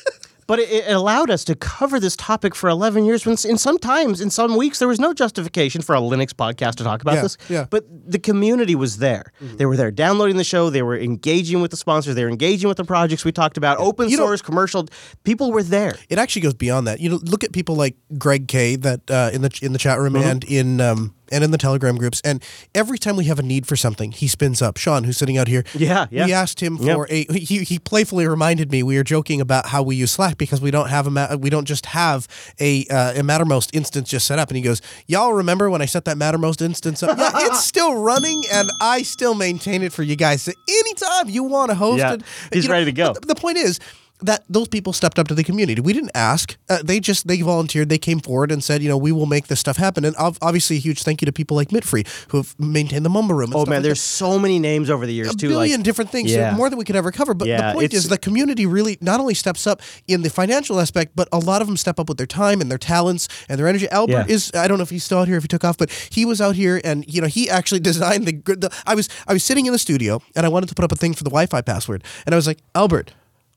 But it, it allowed us to cover this topic for 11 years. When in sometimes, in some weeks, there was no justification for a Linux podcast to talk about Yeah, this. yeah. But the community was there. They were there downloading the show. They were engaging with the sponsors. They were engaging with the projects we talked about. Open You know- source, commercial. People were there. it actually goes beyond that. You know, look at people like Greg K that uh, in the in the chat room and in um, and in the Telegram groups. And every time we have a need for something, he spins up. Sean, who's sitting out here, Yeah, yeah. We asked him Yep. for a. He, he playfully reminded me we were joking about how we use Slack because we don't have a ma- we don't just have a uh, a Mattermost instance just set up. And he goes, "Y'all remember when I set that Mattermost instance up? yeah, it's *laughs* still running, and I still maintain it for you guys. So anytime you want to host Yeah, it, he's you know, ready to go. The, the point is. That those people stepped up to the community. We didn't ask; uh, they just they volunteered. They came forward and said, you know, we will make this stuff happen. And ob- obviously, a huge thank you to people like Mitfree who have maintained the Mumble Room. and Oh stuff man, like there's that. so many names over the years a too. billion like, different things, Yeah. more than we could ever cover. But Yeah, the point is, the community really not only steps up in the financial aspect, but a lot of them step up with their time and their talents and their energy. Albert Yeah. is I don't know if he's still out here, if he took off, but he was out here and you know he actually *laughs* designed the, the. I was I was sitting in the studio and I wanted to put up a thing for the Wi-Fi password, and I was like, Albert.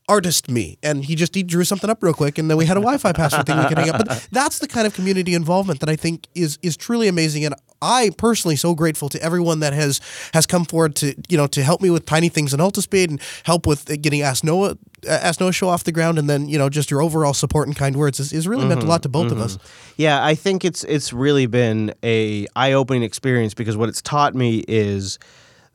Artist me, and he just he drew something up real quick, and then we had a Wi-Fi password thing we could hang up. But *laughs* that's the kind of community involvement that I think is is truly amazing, and I personally so grateful to everyone that has has come forward to you know to help me with tiny things in Altispeed and help with getting Ask Noah Ask Noah show off the ground, and then you know just your overall support and kind words is, is really meant a mm-hmm. lot to both of mm-hmm. us. Yeah, I think it's it's really been a eye opening experience because what it's taught me is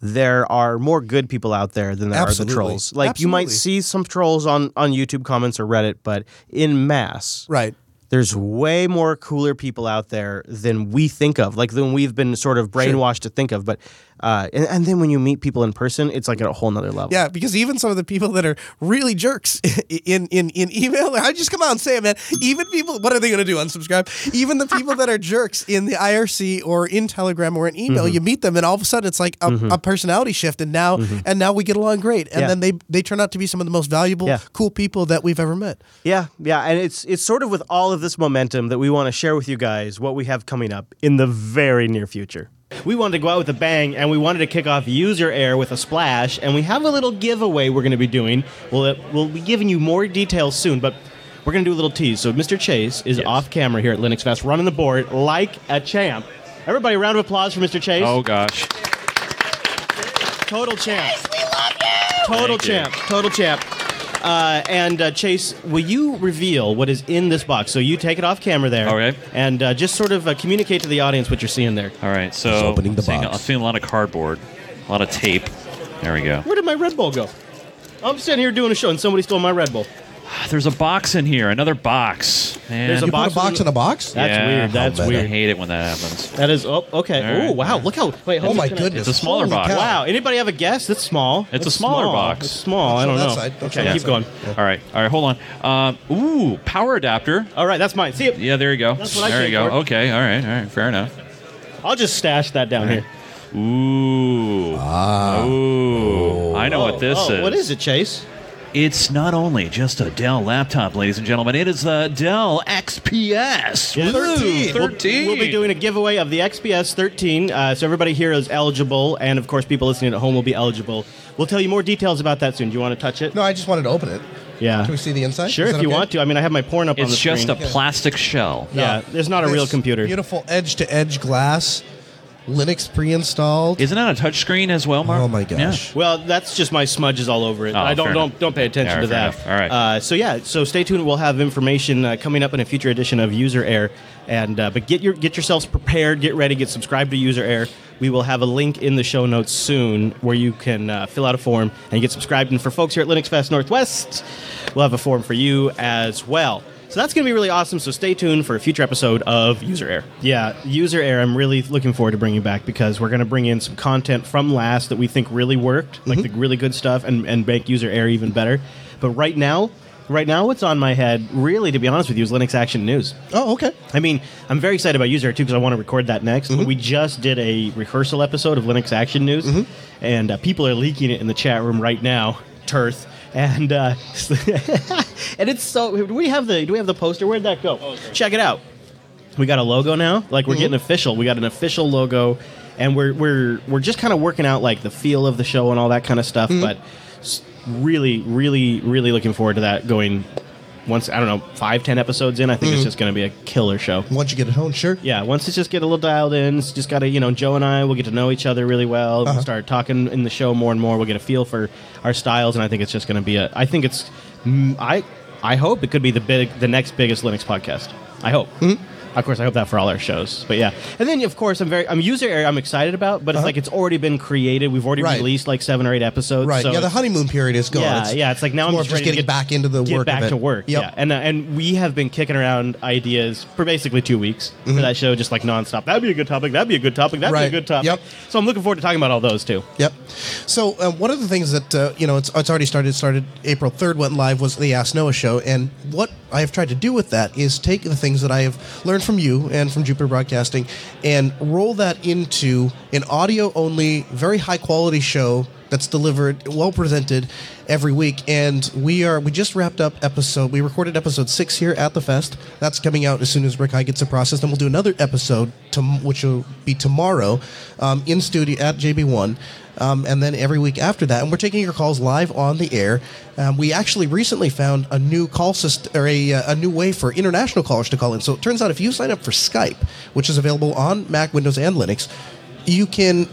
there are more good people out there than there Absolutely. are the trolls. Like you might see some trolls on on YouTube comments or Reddit, but in mass, Right. there's way more cooler people out there than we think of, like than we've been sort of brainwashed to think of. But uh, and, and then when you meet people in person, it's like at a whole nother level. Yeah, because even some of the people that are really jerks *laughs* in in in email, I just come out and say it, man. Even people, what are they going to do? Unsubscribe? Even the people that are jerks in the IRC or in Telegram or in email, Mm-hmm. you meet them, and all of a sudden it's like a, a personality shift, and now and now we get along great, and Mm-hmm. Yeah. then they they turn out to be some of the most valuable, Yeah. cool people that we've ever met. Yeah, yeah, and it's it's sort of with all of this momentum that we want to share with you guys what we have coming up in the very near future. We wanted to go out with a bang, and we wanted to kick off User Error with a splash, and we have a little giveaway we're going to be doing. We'll we'll be giving you more details soon, but we're going to do a little tease. So Mr. Chase is off camera here at Linux Fest, running the board like a champ. Everybody, a round of applause for Mr. Chase. Oh gosh. Total champ. Yes, we love you. Total Thank you. champ. Total champ. Uh, and uh, Chase, will you reveal what is in this box? So you take it off camera there. Okay. And uh, just sort of uh, communicate to the audience what you're seeing there. All right. So He's opening the I'm seeing, box. I'm seeing a lot of cardboard, a lot of tape. There we go. Where did my Red Bull go? I'm sitting here doing a show and somebody stole my Red Bull. There's a box in here. Another box. Man. There's a You box put a box in- in a box? That's Yeah. weird. That's How I weird. hate it when that happens. That is. Oh, okay. All right, Oh, wow. Look how. Wait, Oh hold my on. goodness! It's a smaller Holy box. cow. Wow. Anybody have a guess? It's small. It's a smaller small. box. It's small. I Don't don't show know. that side. Don't okay, show that keep side. going. All right. All right. Hold on. Um, ooh, power adapter. All right, that's mine. See it. Yeah, there you go. That's what I there you came go. for. Okay. All right. All right. Fair enough. I'll just stash that down here. Ooh. Ah. Ooh. I know what this oh, is. What is it, Chase? It's not only just a Dell laptop, ladies and gentlemen. It is the Dell XPS. Yeah. Woo, 13. We'll- 13. We'll, be doing a giveaway of the XPS 13. Uh, so everybody here is eligible, and of course, people listening at home will be eligible. We'll tell you more details about that soon. Do you want to touch it? No, I just wanted to open it. Yeah. Can we see the inside? Sure, Is if that you okay? want to. I mean, I have my porn up on the screen. It's just screen. a plastic shell. yeah, there's not a real This computer. Beautiful edge to edge glass, Linux pre-installed. Isn't that a touchscreen as well, Mark? Oh my Yeah. gosh! Well, that's just my smudges all over it. Oh, I don't don't enough. don't pay attention Yeah, to that. enough. All right. Uh, so yeah, so stay tuned. We'll have information uh, coming up in a future edition of User Error. And uh, but get your get yourselves prepared. Get ready. Get subscribed to User Error. We will have a link in the show notes soon where you can uh, fill out a form and get subscribed. And for folks here at Linux Fest Northwest, we'll have a form for you as well. So that's going to be really awesome. So stay tuned for a future episode of User Error. Yeah, User Error, I'm really looking forward to bringing back because we're going to bring in some content from LAS that we think really worked, like mm-hmm. the really good stuff, and, and make User Error even better. But right now, right now, what's on my head, really, to be honest with you, is Linux Action News. Oh, okay. I mean, I'm very excited about User Error too because I want to record that next. But mm-hmm. we just did a rehearsal episode of Linux Action News, mm-hmm. and uh, people are leaking it in the chat room right now. Turth. And uh, *laughs* and it's so. Do we have the Do we have the poster? Where'd that go? Check it out. We got a logo now. Like we're getting official. We got an official logo, and we're we're we're just kind of working out like the feel of the show and all that kind of stuff. But really, really, really looking forward to that going. Once I don't know five ten episodes in, I think it's hmm. just going to be a killer show. Once you get it home, sure. Yeah, once it's just get a little dialed in, it's just got to, you know, Joe and I will get to know each other really well. We'll uh-huh. start talking in the show more and more. We'll get a feel for our styles, and I think it's just going to be a. I think it's, mm, I, I hope it could be the big, the next biggest Linux podcast. I hope. Hmm? Of course, I hope that for all our shows. But yeah, and then of course I'm very I'm user error I'm excited about, but it's like it's already been created. We've already Uh-huh. Right. released like seven or eight episodes. Right. So yeah, the honeymoon period is gone. Yeah, yeah. It's like now I'm more just, just getting get back into the get work. back of it. to work. Yep. Yeah, and uh, and we have been kicking around ideas for basically two weeks Mm-hmm. for that show, just like nonstop. That'd be a good topic. That'd be a good topic. That'd be a good topic. Yep. So I'm looking forward to talking about all those too. Yep. So uh, one of the things that uh, you know it's, it's already started started April third went live was the Ask Noah show, and what I have tried to do with that is take the things that I have learned from you and from Jupiter Broadcasting, and roll that into an audio only, very high quality show that's delivered well presented every week. And we are we just wrapped up episode we recorded episode six here at the fest. That's coming out as soon as Rikai gets it processed and we'll do another episode to, which will be tomorrow um, in studio at jb1 um, and then every week after that. And we're taking your calls live on the air. Um, we actually recently found a new call system or a, uh, a new way for international callers to call in. So it turns out if you sign up for skype which is available on mac windows and linux you can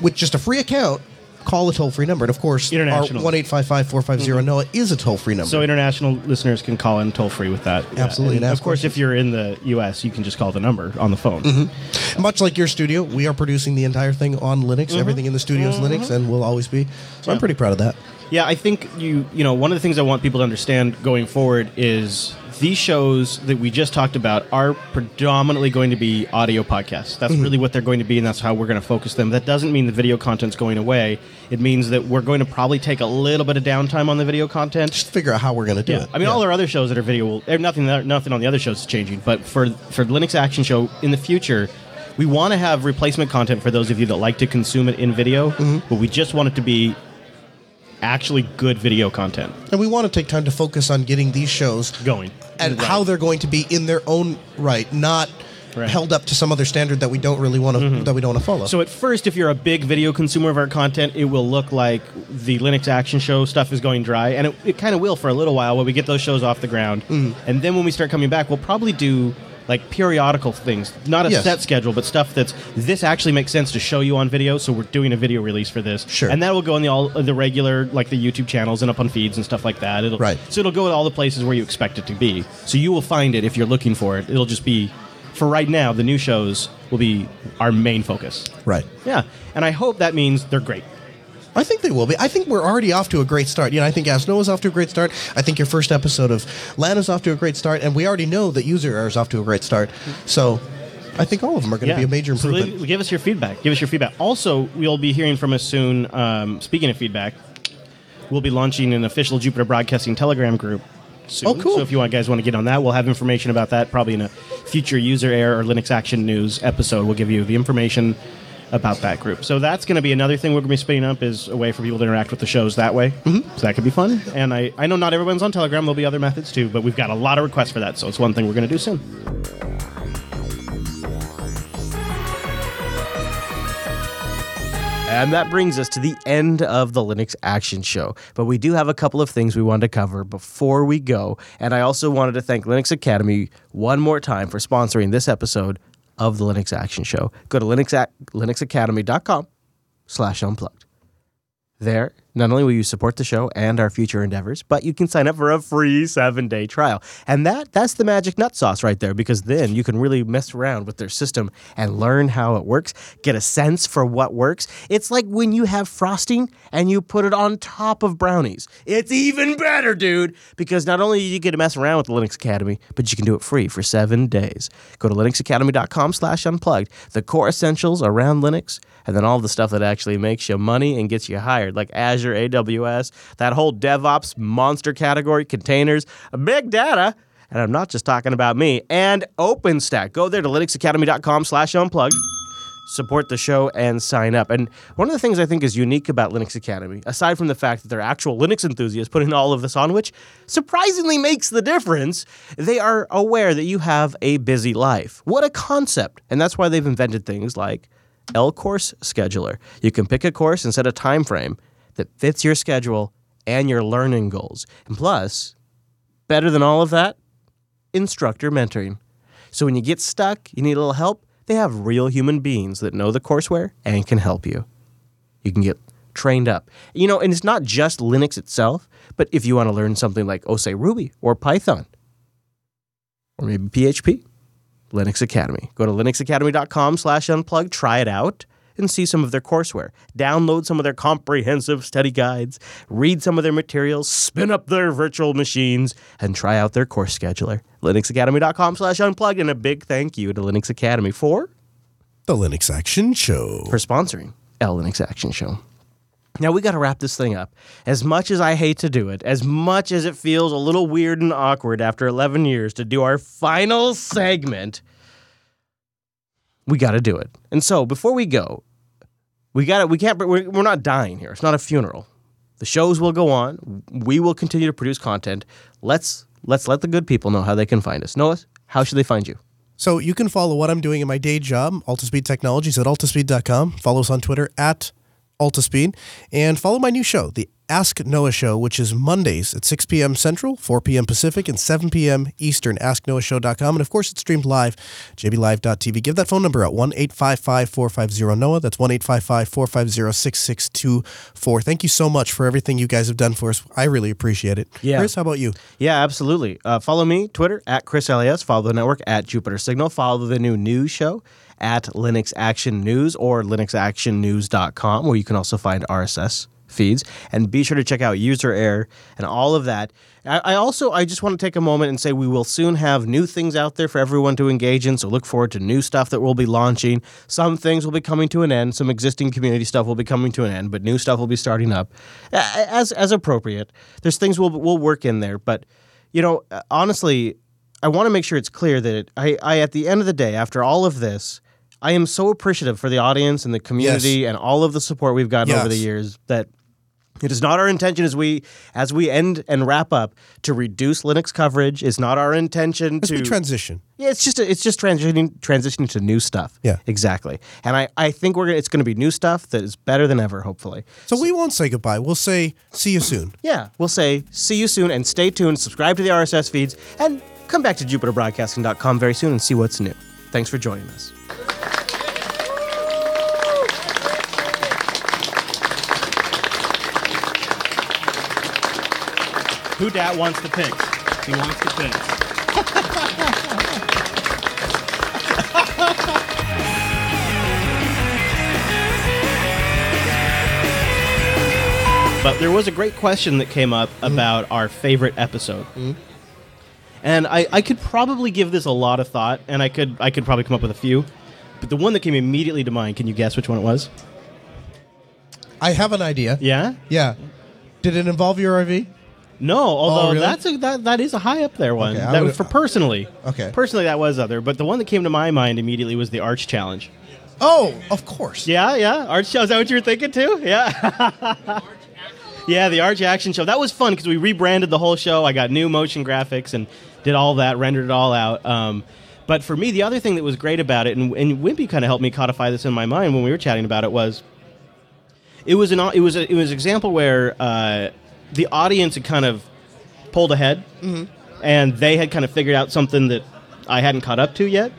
with just a free account call a toll-free number and of course our International. 1-855-450 mm-hmm. noah is a toll-free number So international listeners can call in toll free with that. Yeah. Absolutely, And and of course, questions. if you're in the U.S., you can just call the number on the phone. Mm-hmm. much like your studio we are producing the entire thing on linux mm-hmm. everything in the studio is linux and will always be so i'm pretty proud of that Yeah, I think you you know one of the things I want people to understand going forward is these shows that we just talked about are predominantly going to be audio podcasts. That's Mm-hmm. really what they're going to be, and that's how we're going to focus them. That doesn't mean the video content's going away. It means that we're going to probably take a little bit of downtime on the video content. just figure out how we're going to do Yeah, it I mean, all our other shows that are video, will, eh, nothing, nothing on the other shows is changing. But for for Linux Action Show in the future, we want to have replacement content for those of you that like to consume it in video. Mm-hmm. But we just want it to be actually good video content and we want to take time to focus on getting these shows going and Right. how they're going to be in their own right not Right. Mm-hmm. held up to some other standard that we don't really want to that we don't want to follow So at first, if you're a big video consumer of our content, it will look like the Linux Action Show stuff is going dry, and it, it kind of will for a little while while we get those shows off the ground. Mm. And then when we start coming back, we'll probably do like periodical things, not a Yes. set schedule, but stuff that's this actually makes sense to show you on video. So we're doing a video release for this, Sure. and that will go in the all the regular like the YouTube channels and up on feeds and stuff like that. It'll, Right. So it'll go to all the places where you expect it to be. So you will find it if you're looking for it. It'll just be. For right now, the new shows will be our main focus. right Yeah, and I hope that means they're great. I think they will be. I think we're already off to a great start. You know, I think Ask Noah's off to a great start. I think your first episode of Lana's off to a great start, and we already know that User Error is off to a great start. So, I think all of them are going to be a major So improvement. li- give us your feedback. Give us your feedback. Also, we'll be hearing from us soon. Um, speaking of feedback, we'll be launching an official Jupiter Broadcasting Telegram group. Soon. Oh, cool. So if you want, guys want to get on that, we'll have information about that probably in a future user error or Linux Action News episode. We'll give you the information about that group. So that's going to be another thing we're going to be spinning up is a way for people to interact with the shows that way. Mm-hmm. So that could be fun. And I, I know not everyone's on Telegram. There'll be other methods too, but we've got a lot of requests for that. So it's one thing we're going to do soon. And that brings us to the end of the Linux Action Show. But we do have a couple of things we wanted to cover before we go. And I also wanted to thank Linux Academy one more time for sponsoring this episode of the Linux Action Show. Go to Linux linuxacademy.com slash unplugged. There, not only will you support the show and our future endeavors, but you can sign up for a free seven-day trial. And that that's the magic nut sauce right there, because then you can really mess around with their system and learn how it works, get a sense for what works. It's like when you have frosting and you put it on top of brownies. It's even better, dude, because not only do you get to mess around with the Linux Academy, but you can do it free for seven days. Go to linuxacademy.com slash unplugged. The core essentials around Linux, and then all the stuff that actually makes you money and gets you hired, like Azure, AWS, that whole DevOps monster category, containers, big data. And I'm not just talking about me, and OpenStack. Go there to linuxacademy.com slash unplugged support the show and sign up. And one of the things I think is unique about Linux Academy, aside from the fact that they're actual Linux enthusiasts putting all of this on, which surprisingly makes the difference, they are aware that you have a busy life. What a concept. And that's why they've invented things like L Course Scheduler. You can pick a course and set a time frame that fits your schedule and your learning goals. And plus, better than all of that, instructor mentoring. So when you get stuck, you need a little help, they have real human beings that know the courseware and can help you. You can get trained up. You know, and it's not just Linux itself, but if you want to learn something like, oh, say Ruby or Python or maybe PHP, Linux Academy. Go to linuxacademy.com slash unplug, try it out, and see some of their courseware. Download some of their comprehensive study guides, read some of their materials, spin up their virtual machines, and try out their course scheduler. linuxacademy.com slash unplugged, and a big thank you to Linux Academy for The Linux Action Show. for sponsoring L Linux Action Show. Now we got to wrap this thing up. As much as I hate to do it, as much as it feels a little weird and awkward after 11 years to do our final segment, we got to do it. And so before we go, we got it. we can't we're, we're not dying here. It's not a funeral. The shows will go on. We will continue to produce content. Let's let's let the good people know how they can find us. Noah, how should they find you? So you can follow what I'm doing in my day job, Altispeed Technologies at altispeed.com. Follow us on Twitter at Altispeed. And follow my new show, the Ask Noah Show, which is Mondays at 6 p.m. Central, 4 p.m. Pacific, and 7 p.m. Eastern. AskNoahShow.com. And of course, it's streamed live, jblive.tv. Give that phone number out, 1 855 450 Noah. That's 1 855 450 6624. Thank you so much for everything you guys have done for us. I really appreciate it. Yeah. Chris, how about you? Yeah, absolutely. Uh, follow me, Twitter, at Chris LAS. Follow the network at Jupiter Signal. Follow the new news show at Linux Action News or linuxactionnews.com, where you can also find RSS feeds. And be sure to check out User Error and all of that. I, I also, I just want to take a moment and say we will soon have new things out there for everyone to engage in. So look forward to new stuff that we'll be launching. Some things will be coming to an end. Some existing community stuff will be coming to an end, but new stuff will be starting up as as appropriate. There's things we'll we'll work in there, but you know, uh, honestly, I want to make sure it's clear that it, I, I, at the end of the day, after all of this, I am so appreciative for the audience and the community and all of the support we've gotten over the years that it is not our intention as we as we end and wrap up to reduce Linux coverage. It's not our intention As to transition. yeah, it's just it's just transitioning transitioning to new stuff. Yeah. exactly. And I, I think we're gonna, it's going to be new stuff that is better than ever. Hopefully. So we won't say goodbye. We'll say see you soon. Yeah, we'll say see you soon and stay tuned. Subscribe to the RSS feeds and come back to JupiterBroadcasting.com very soon and see what's new. Thanks for joining us. Who dat wants to pick? He wants to pick. But there was a great question that came up mm-hmm. about our favorite episode. Mm-hmm. And I, I could probably give this a lot of thought, and I could I could probably come up with a few. But the one that came immediately to mind, can you guess which one it was? I have an idea. Yeah? Yeah. Did it involve your RV? No, although really? that's a that, that is a high up there one. Okay, I that was for personally. Okay. Personally that was other, but the one that came to my mind immediately was the Arch Challenge. Oh, of course. Yeah, yeah. Arch Challenge. Is that what you were thinking too? Yeah. *laughs* yeah, the Arch Action Show. That was fun because we rebranded the whole show. I got new motion graphics and did all that, rendered it all out. Um, but for me, the other thing that was great about it, and, and Wimpy kind of helped me codify this in my mind when we were chatting about it, was it was an it was a, it was an example where uh, the audience had kind of pulled ahead, and they had kind of figured out something that I hadn't caught up to yet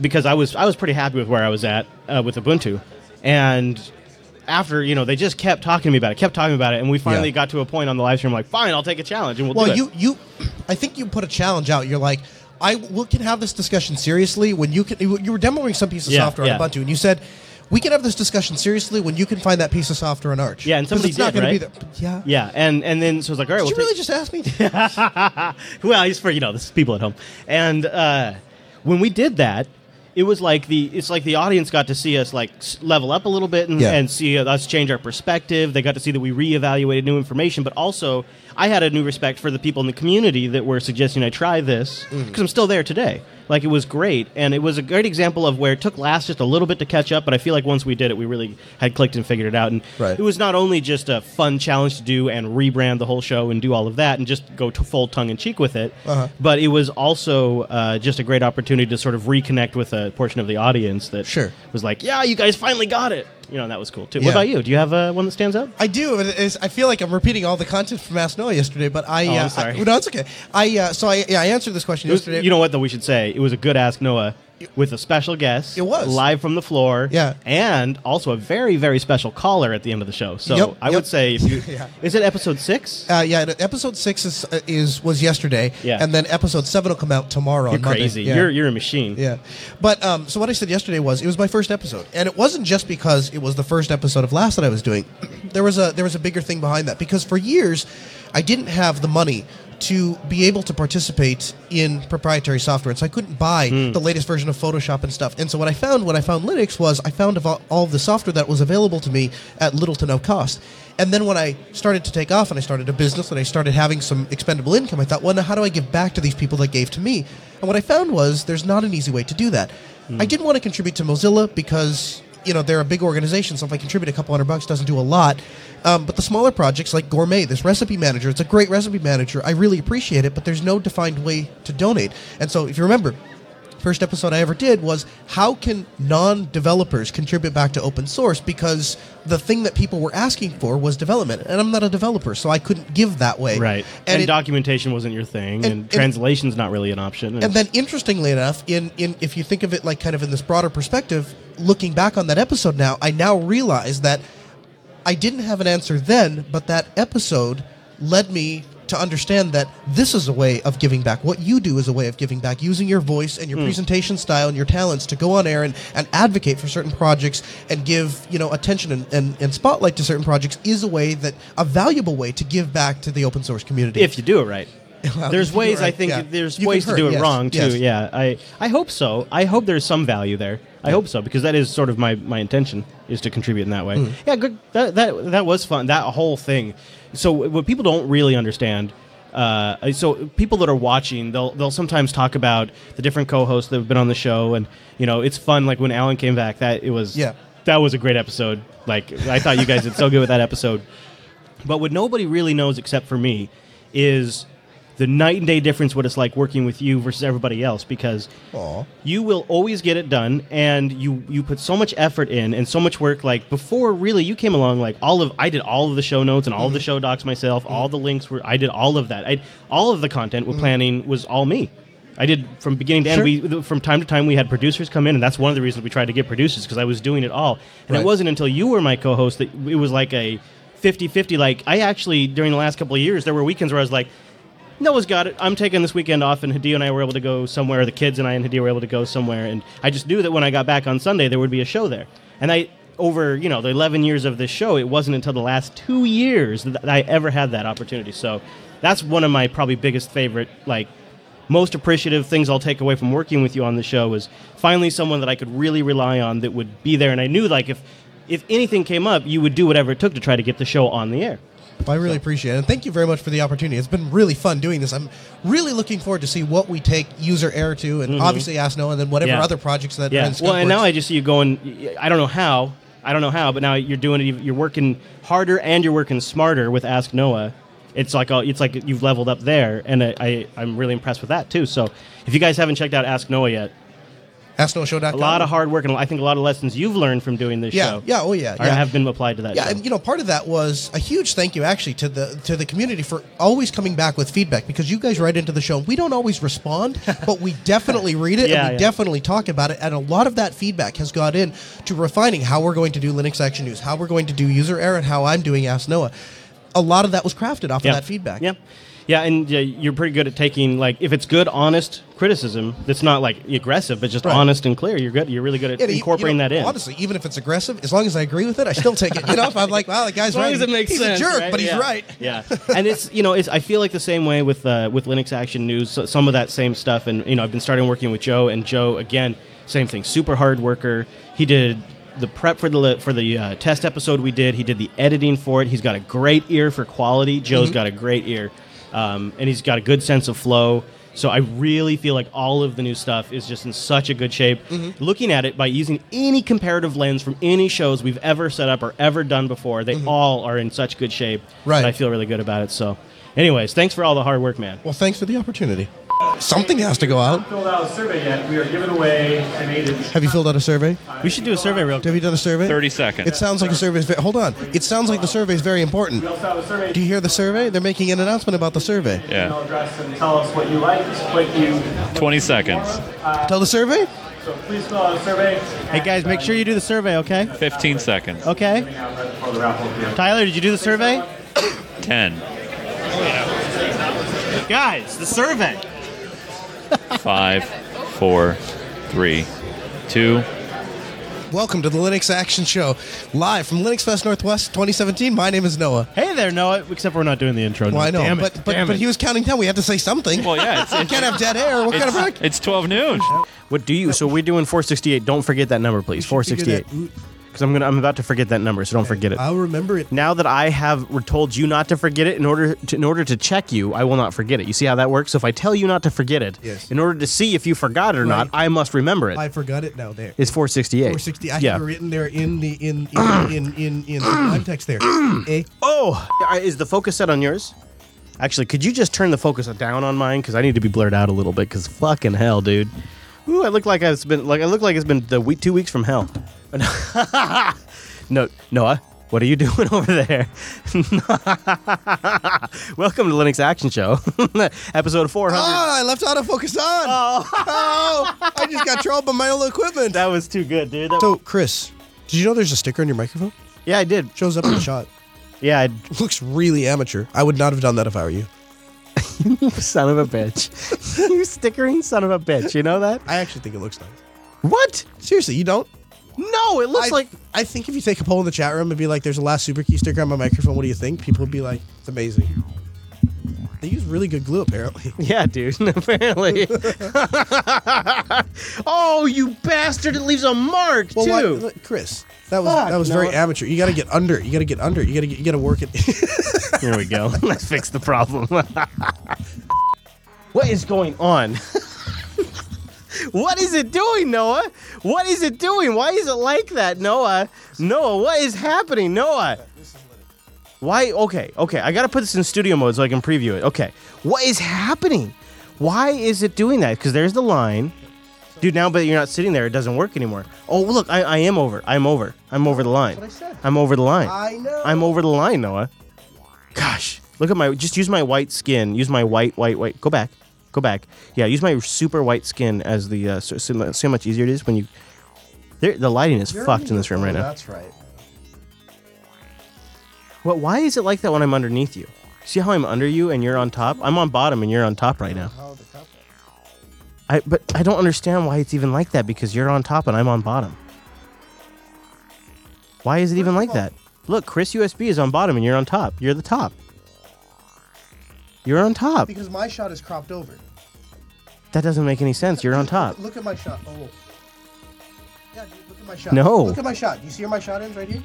because I was I was pretty happy with where I was at uh, with Ubuntu, and after you know they just kept talking to me about it, kept talking about it, and we finally Yeah. got to a point on the live stream like, fine, I'll take a challenge and we'll Well, do it. you you, I think you put a challenge out. You're like, I we can have this discussion seriously when you can. You were demoing some piece of Yeah, software yeah. on Ubuntu, and you said. We can have this discussion seriously when you can find that piece of software in Arch. Yeah, and 'Cause somebody it's not did, gonna right? Be there. Yeah. yeah, and and then so I was like, all right, Did we'll you take- really just ask me? *laughs* well, he's for you know, this is people at home. And uh, when we did that, it was like the it's like the audience got to see us like s- level up a little bit and, Yeah. and see us change our perspective. They got to see that we reevaluated new information, but also I had a new respect for the people in the community that were suggesting I try this because I'm still there today. Like it was great, and it was a great example of where it took LAS just a little bit to catch up. But I feel like once we did it, we really had clicked and figured it out. And Right. it was not only just a fun challenge to do and rebrand the whole show and do all of that and just go to full tongue in cheek with it, Uh-huh. but it was also uh, just a great opportunity to sort of reconnect with a portion of the audience that Sure. was like, "Yeah, you guys finally got it." You know, that was cool too. Yeah. What about you? Do you have uh, one that stands out? I do. It is- I feel like I'm repeating all the content from Ask Noah yesterday, but I. Oh, I'm uh, sorry. I, *laughs* no, it's okay. I uh, so I yeah, I answered this question was- yesterday. you know what though? We should say it was a good Ask Noah with a special guest. It was. live from the floor. Yeah. and also a very very special caller at the end of the show. So Yep, I yep. would say if you *laughs* Yeah. is it episode six? Uh, yeah, episode six is, uh, is was yesterday, Yeah. and then episode seven will come out tomorrow. You're on crazy. Yeah. You're you're a machine. Yeah, but um, so what I said yesterday was it was my first episode, and it wasn't just because it was the first episode of LAS that I was doing. *clears throat* There was a there was a bigger thing behind that because for years I didn't have the money to be able to participate in proprietary software, and so I couldn't buy hmm. the latest version of Photoshop and stuff. And so what I found when I found Linux was I found all all of the software that was available to me at little to no cost. And then when I started to take off and I started a business and I started having some expendable income, I thought, well, now how do I give back to these people that gave to me? And what I found was there's not an easy way to do that. Hmm. I didn't want to contribute to Mozilla because you know they're a big organization, so if I contribute a couple hundred bucks, doesn't do a lot. Um, but the smaller projects like Gourmet, this recipe manager, it's a great recipe manager. I really appreciate it, but there's no defined way to donate. And so if you remember, first episode I ever did was how can non-developers contribute back to open source because the thing that people were asking for was development and I'm not a developer so I couldn't give that way Right. And, it- documentation wasn't your thing, and, and- and- translation's not really an option. and then interestingly enough in, in if you think of it like kind of in this broader perspective looking back on that episode now i now realize that i didn't have an answer then but that episode led me to understand that this is a way of giving back what you do is a way of giving back using your voice and your hmm. presentation style and your talents to go on air and, and advocate for certain projects and give you know attention and, and, and spotlight to certain projects is a way that a valuable way to give back to the open source community if you do it right. *laughs* Well, there's if you do it ways I think yeah. there's You ways to hurt, do it yes, wrong too. yes. Yeah, I I hope so. I hope there's some value there. I hope so because that is sort of my, my intention is to contribute in that way. Hmm. Yeah, good. That, that that was fun. That whole thing. So what people don't really understand. Uh, so people that are watching, they'll they'll sometimes talk about the different co-hosts that have been on the show, and you know it's fun. Like when Alan came back, that it was Yeah. that was a great episode. Like I thought you guys did so good with that episode. But what nobody really knows except for me is the night and day difference what it's like working with you versus everybody else because Aw. you will always get it done and you you put so much effort in and so much work like before really you came along like all of I did all of the show notes and all of the mm-hmm. show docs myself all the links were I did all of that I all of the content with mm-hmm. planning was all me I did from beginning to end. Sure. We from time to time we had producers come in, and that's one of the reasons we tried to get producers because I was doing it all. And Right. it wasn't until you were my co-host that it was like a 50-50. Like I actually during the last couple of years, there were weekends where I was like, Noah's got it. I'm taking this weekend off, and Hadea and I were able to go somewhere. The kids and I and Hadea were able to go somewhere, and I just knew that when I got back on Sunday, there would be a show there. And I, over you know the 11 years of this show, it wasn't until the last two years that I ever had that opportunity. So that's one of my probably biggest favorite, like most appreciative things I'll take away from working with you on the show was finally someone that I could really rely on that would be there, and I knew like if if anything came up, you would do whatever it took to try to get the show on the air. I really appreciate it. And thank you very much for the opportunity. It's been really fun doing this. I'm really looking forward to see what we take user error to and obviously Ask Noah and then whatever Mm-hmm. Yeah. other projects that Yeah. Well, and now I just see you going. I don't know how. I don't know how, but now you're doing it. You're working harder and you're working smarter with Ask Noah. It's like a, it's like you've leveled up there, and I, I I'm really impressed with that too. So if you guys haven't checked out Ask Noah yet, AskNoahShow.com. a lot of hard work and I think a lot of lessons you've learned from doing this Yeah, show. yeah, oh yeah, yeah. have been applied to that. Yeah, show. and you know, part of that was a huge thank you actually to the to the community for always coming back with feedback because you guys write into the show. We don't always respond, *laughs* but we definitely read it Yeah, and we yeah. definitely talk about it. And a lot of that feedback has got in to refining how we're going to do Linux Action News, how we're going to do user error, and how I'm doing Ask Noah. A lot of that was crafted off yeah. of that feedback. Yeah. Yeah, and uh, you're pretty good at taking like if it's good, honest criticism that's not like aggressive, but just Right. honest and clear. You're good. You're really good at Yeah, incorporating you know, that in. Honestly, even if it's aggressive, as long as I agree with it, I still take it. You know, if I'm like, "Wow, the guy's *laughs* as long right," as it makes he's sense, a jerk, right? but he's Yeah. right. Yeah, and it's you know it's I feel like the same way with uh, with Linux Action News. So some of that same stuff, and you know I've been starting working with Joe, and Joe again, same thing, super hard worker. He did the prep for the for the uh, test episode we did. He did the editing for it. He's got a great ear for quality. Joe's got a great ear, um, and he's got a good sense of flow. So I really feel like all of the new stuff is just in such a good shape. Looking at it by using any comparative lens from any shows we've ever set up or ever done before, they all are in such good shape. Right. I feel really good about it. So, anyways, thanks for all the hard work, man. Well, thanks for the opportunity. Something has to go out. Filled out a survey yet? We are giving away an eight inch. Have you filled out a survey? We should do a survey real quick. Have you done a survey? 30 seconds. It sounds like a survey is very. Hold on. It sounds like the survey is very important. also have a survey. Do you hear the survey? They're making an announcement about the survey. Yeah. address and tell us what you like. Click you. 20 seconds. Uh, tell the survey. Please fill out a survey. Hey guys, make sure you do the survey, okay? 15 seconds. Okay. Tyler, did you do the survey? 10, Guys, the survey. 5, 4, 3, 2. Welcome to the Linux Action Show, live from Linux Fest Northwest 2017. My name is Noah. Hey there, Noah. Except we're not doing the intro. Well, I know, Damn it. but but, Damn but it. he was counting down. We have to say something. Well, yeah, it's, it's, *laughs* can't have dead air. What kind of it's, break? it's 12 noon. What do you? So we're doing 468. Don't forget that number, please. 468. Because I'm gonna. I'm about to forget that number, so don't forget it. I'll remember it. Now that I have re- told you not to forget it, in order to, in order to check you, I will not forget it. You see how that works? So if I tell you not to forget it, Yes. in order to see if you forgot it or not, I must remember it. I forgot it now. There. it's 468. 460. I have it written there in the in in in in, in the live text there. *clears throat* Eh? Oh, is the focus set on yours? Actually, could you just turn the focus down on mine? Because I need to be blurred out a little bit. Because fucking hell, dude. Ooh, I look like I've been like I look like it's been the week two weeks from hell. *laughs* no, Noah, what are you *laughs* doing over there? *laughs* Welcome to Linux Action Show, episode 400. Oh, ah, I left autofocus on. Oh. oh. I just got trolled by my own equipment. That was too good, dude. That- So, Chris, did you know there's a sticker on your microphone? yeah, I did. Shows up in the shot. *clears throat* Yeah, I, Looks really amateur. I would not have done that if I were you. son of a bitch. you stickering son of a bitch. You know that? I actually think it looks nice. What? Seriously, you don't? No, it looks I, like I think if you take a poll in the chat room and be like, "There's a LAS super key sticker on my microphone. What do you think?" People would be like, "It's amazing." They use really good glue, apparently. *laughs* Yeah, dude. *laughs* Apparently. *laughs* oh, you bastard! It leaves a mark Well, why- too. look, Chris, that was Fuck, that was very amateur. You got to get under. You got to get under. You got to get. You got to work it. Here we go. Let's fix the problem. what is going on? What is it doing, Noah? What is it doing? Why is it like that, Noah? Noah, what is happening, Noah? Why? Okay, okay. I gotta put this in studio mode so I can preview it. Okay, what is happening? Why is it doing that? Because there's the line. Dude, now but you're not sitting there, it doesn't work anymore. Oh, look, I, I am over. I'm over. I'm over the line. what I said. I'm over the line. I know. I'm over the line, Noah. Gosh, look at my. Just use my white skin. Use my white, white, white. Go back. Go back. Yeah, use my super white skin as the. Uh, so, so, mu- see how much easier it is when you. There, the lighting is fucked in this room right now. That's right. What? Why is it like that when I'm underneath you? See how I'm under you and you're on top? I'm on bottom and you're on top right now. I but I don't understand why it's even like that because you're on top and I'm on bottom. Why is it even like that? Look, Chris USB is on bottom and you're on top. You're the top. You're on top. Because my shot is cropped over. Look That doesn't make any sense. You're on top. Look at my shot. Oh. Yeah, dude, look at my shot. No. Look at my shot. Do you see where my shot ends right here?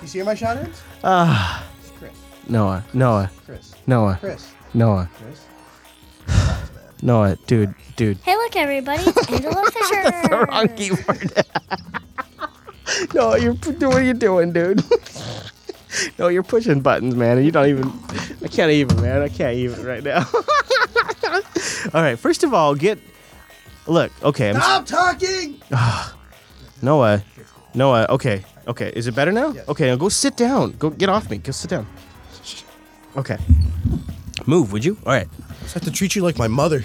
you see where my shot ends? Ah, It's Chris. Noah, Noah, Chris. Noah, Chris. Noah, Chris. Noah, dude, dude. Hey, look, everybody! It's *laughs* Angela Fisher. That's the Wrong keyboard. *laughs* no, you're what are you doing, dude? *laughs* no, you're pushing buttons, man, and you don't even. I can't even, man. I can't even right now. All right, first of all, get. Look, okay, I'm Stop talking! *sighs* Noah, Noah. Okay, okay. Is it better now? Yes. Okay, now go sit down. Go get off me. Go sit down. Okay. Move, would you? All right. I have to treat you like my mother.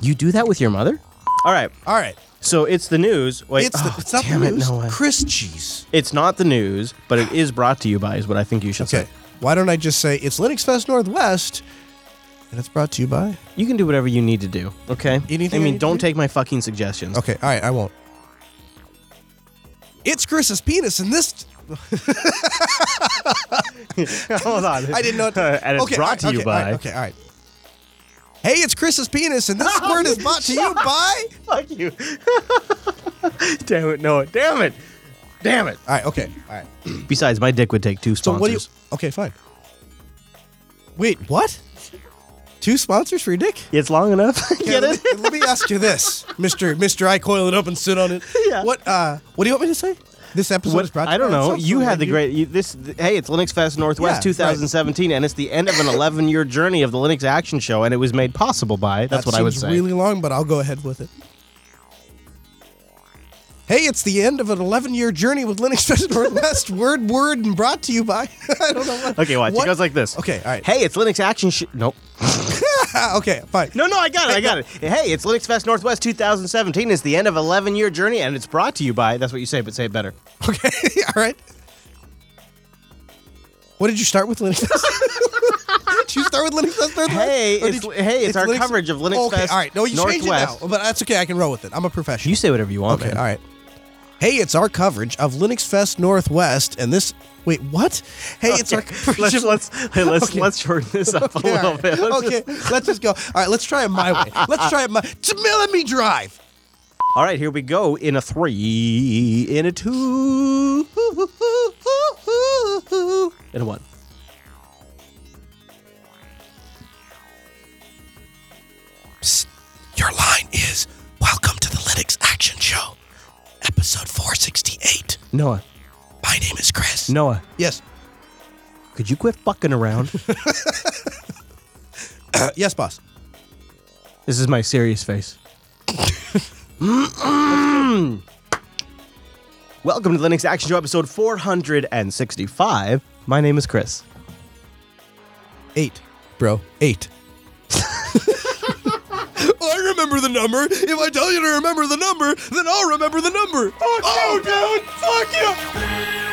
You do that with your mother? All right. All right. So it's the news. Wait, it's, the, oh, it's not damn the it, news. Noah. Chris cheese. It's not the news, but it is brought to you by is what I think you should say. Okay. say. Why don't I just say it's Linux Fest Northwest, and it's brought to you by. You can do whatever you need to do. Okay. Anything I I mean, need to don't do? take my fucking suggestions. Okay. All right. I won't. It's Chris's penis, and this. *laughs* Hold on. I didn't know. *laughs* To, and it's okay, brought to okay, you all by. right, okay. All right. Hey, it's Chris's penis, and this *laughs* word is brought to you by. Fuck you. Damn it, Noah. Damn it. Damn it. All right. Okay. All right. Besides, my dick would take two So sponsors. what do you? Okay. Fine. Wait. What? Two sponsors for your dick? It's long enough. *laughs* Get let it? Me, let me ask you this, Mister Mister. I coil it up and sit on it. *laughs* Yeah. What? Uh. What do you want me to say? This episode What- is brought. to I don't know. You had the like great. You, this. Hey, it's Linux Fest Northwest Yeah, right. 2017, and it's the end of an 11 year journey of the Linux Action Show, and it was made possible by. That's That what I would say. Really long, but I'll go ahead with it. Hey, it's the end of an 11 year journey with Linux Fest *laughs* Northwest. word, word, and brought to you by. *laughs* I don't know what. Okay, watch. What? It goes like this. Okay, all right. Hey, it's Linux Action Show. Nope. *laughs* okay, fine. No, no, I got it. I got it. Hey, it's Linux Fest Northwest 2017. It's the end of 11 year journey, and it's brought to you by. That's what you say, but say it better. Okay, all right. What did you start with, Linux? did you start with Linux Fest Northwest? Hey, it's- did hey, it's our coverage of Linux okay, Fest all right. No, you changed it now, Northwest. but that's okay. I can roll with it. I'm a professional. You say whatever you want. Okay, man. all right. Hey, it's our coverage of Linux Fest Northwest, and this. Wait, what? Hey, it's our *laughs* coverage Let's of- let's hey, let's Okay. let's shorten this up a Okay, all little right. bit. Let's okay, let's just go. All right, let's try it my way. Let's try it my. Me drive. All right, here we go. In a three, in a two, in a one. Psst. Your line is Welcome to the Linux Action Show, episode 468. Noah, My name is Chris. Noah, Yes. could you quit fucking around? *laughs* Uh, yes, boss. this is my serious face. *clears throat* Welcome to the Linux Action Show, episode 465. My name is Chris. Eight, bro. Eight. *laughs* *laughs* I remember the number. If I tell you to remember the number, then I'll remember the number. oh, dude. Fuck you.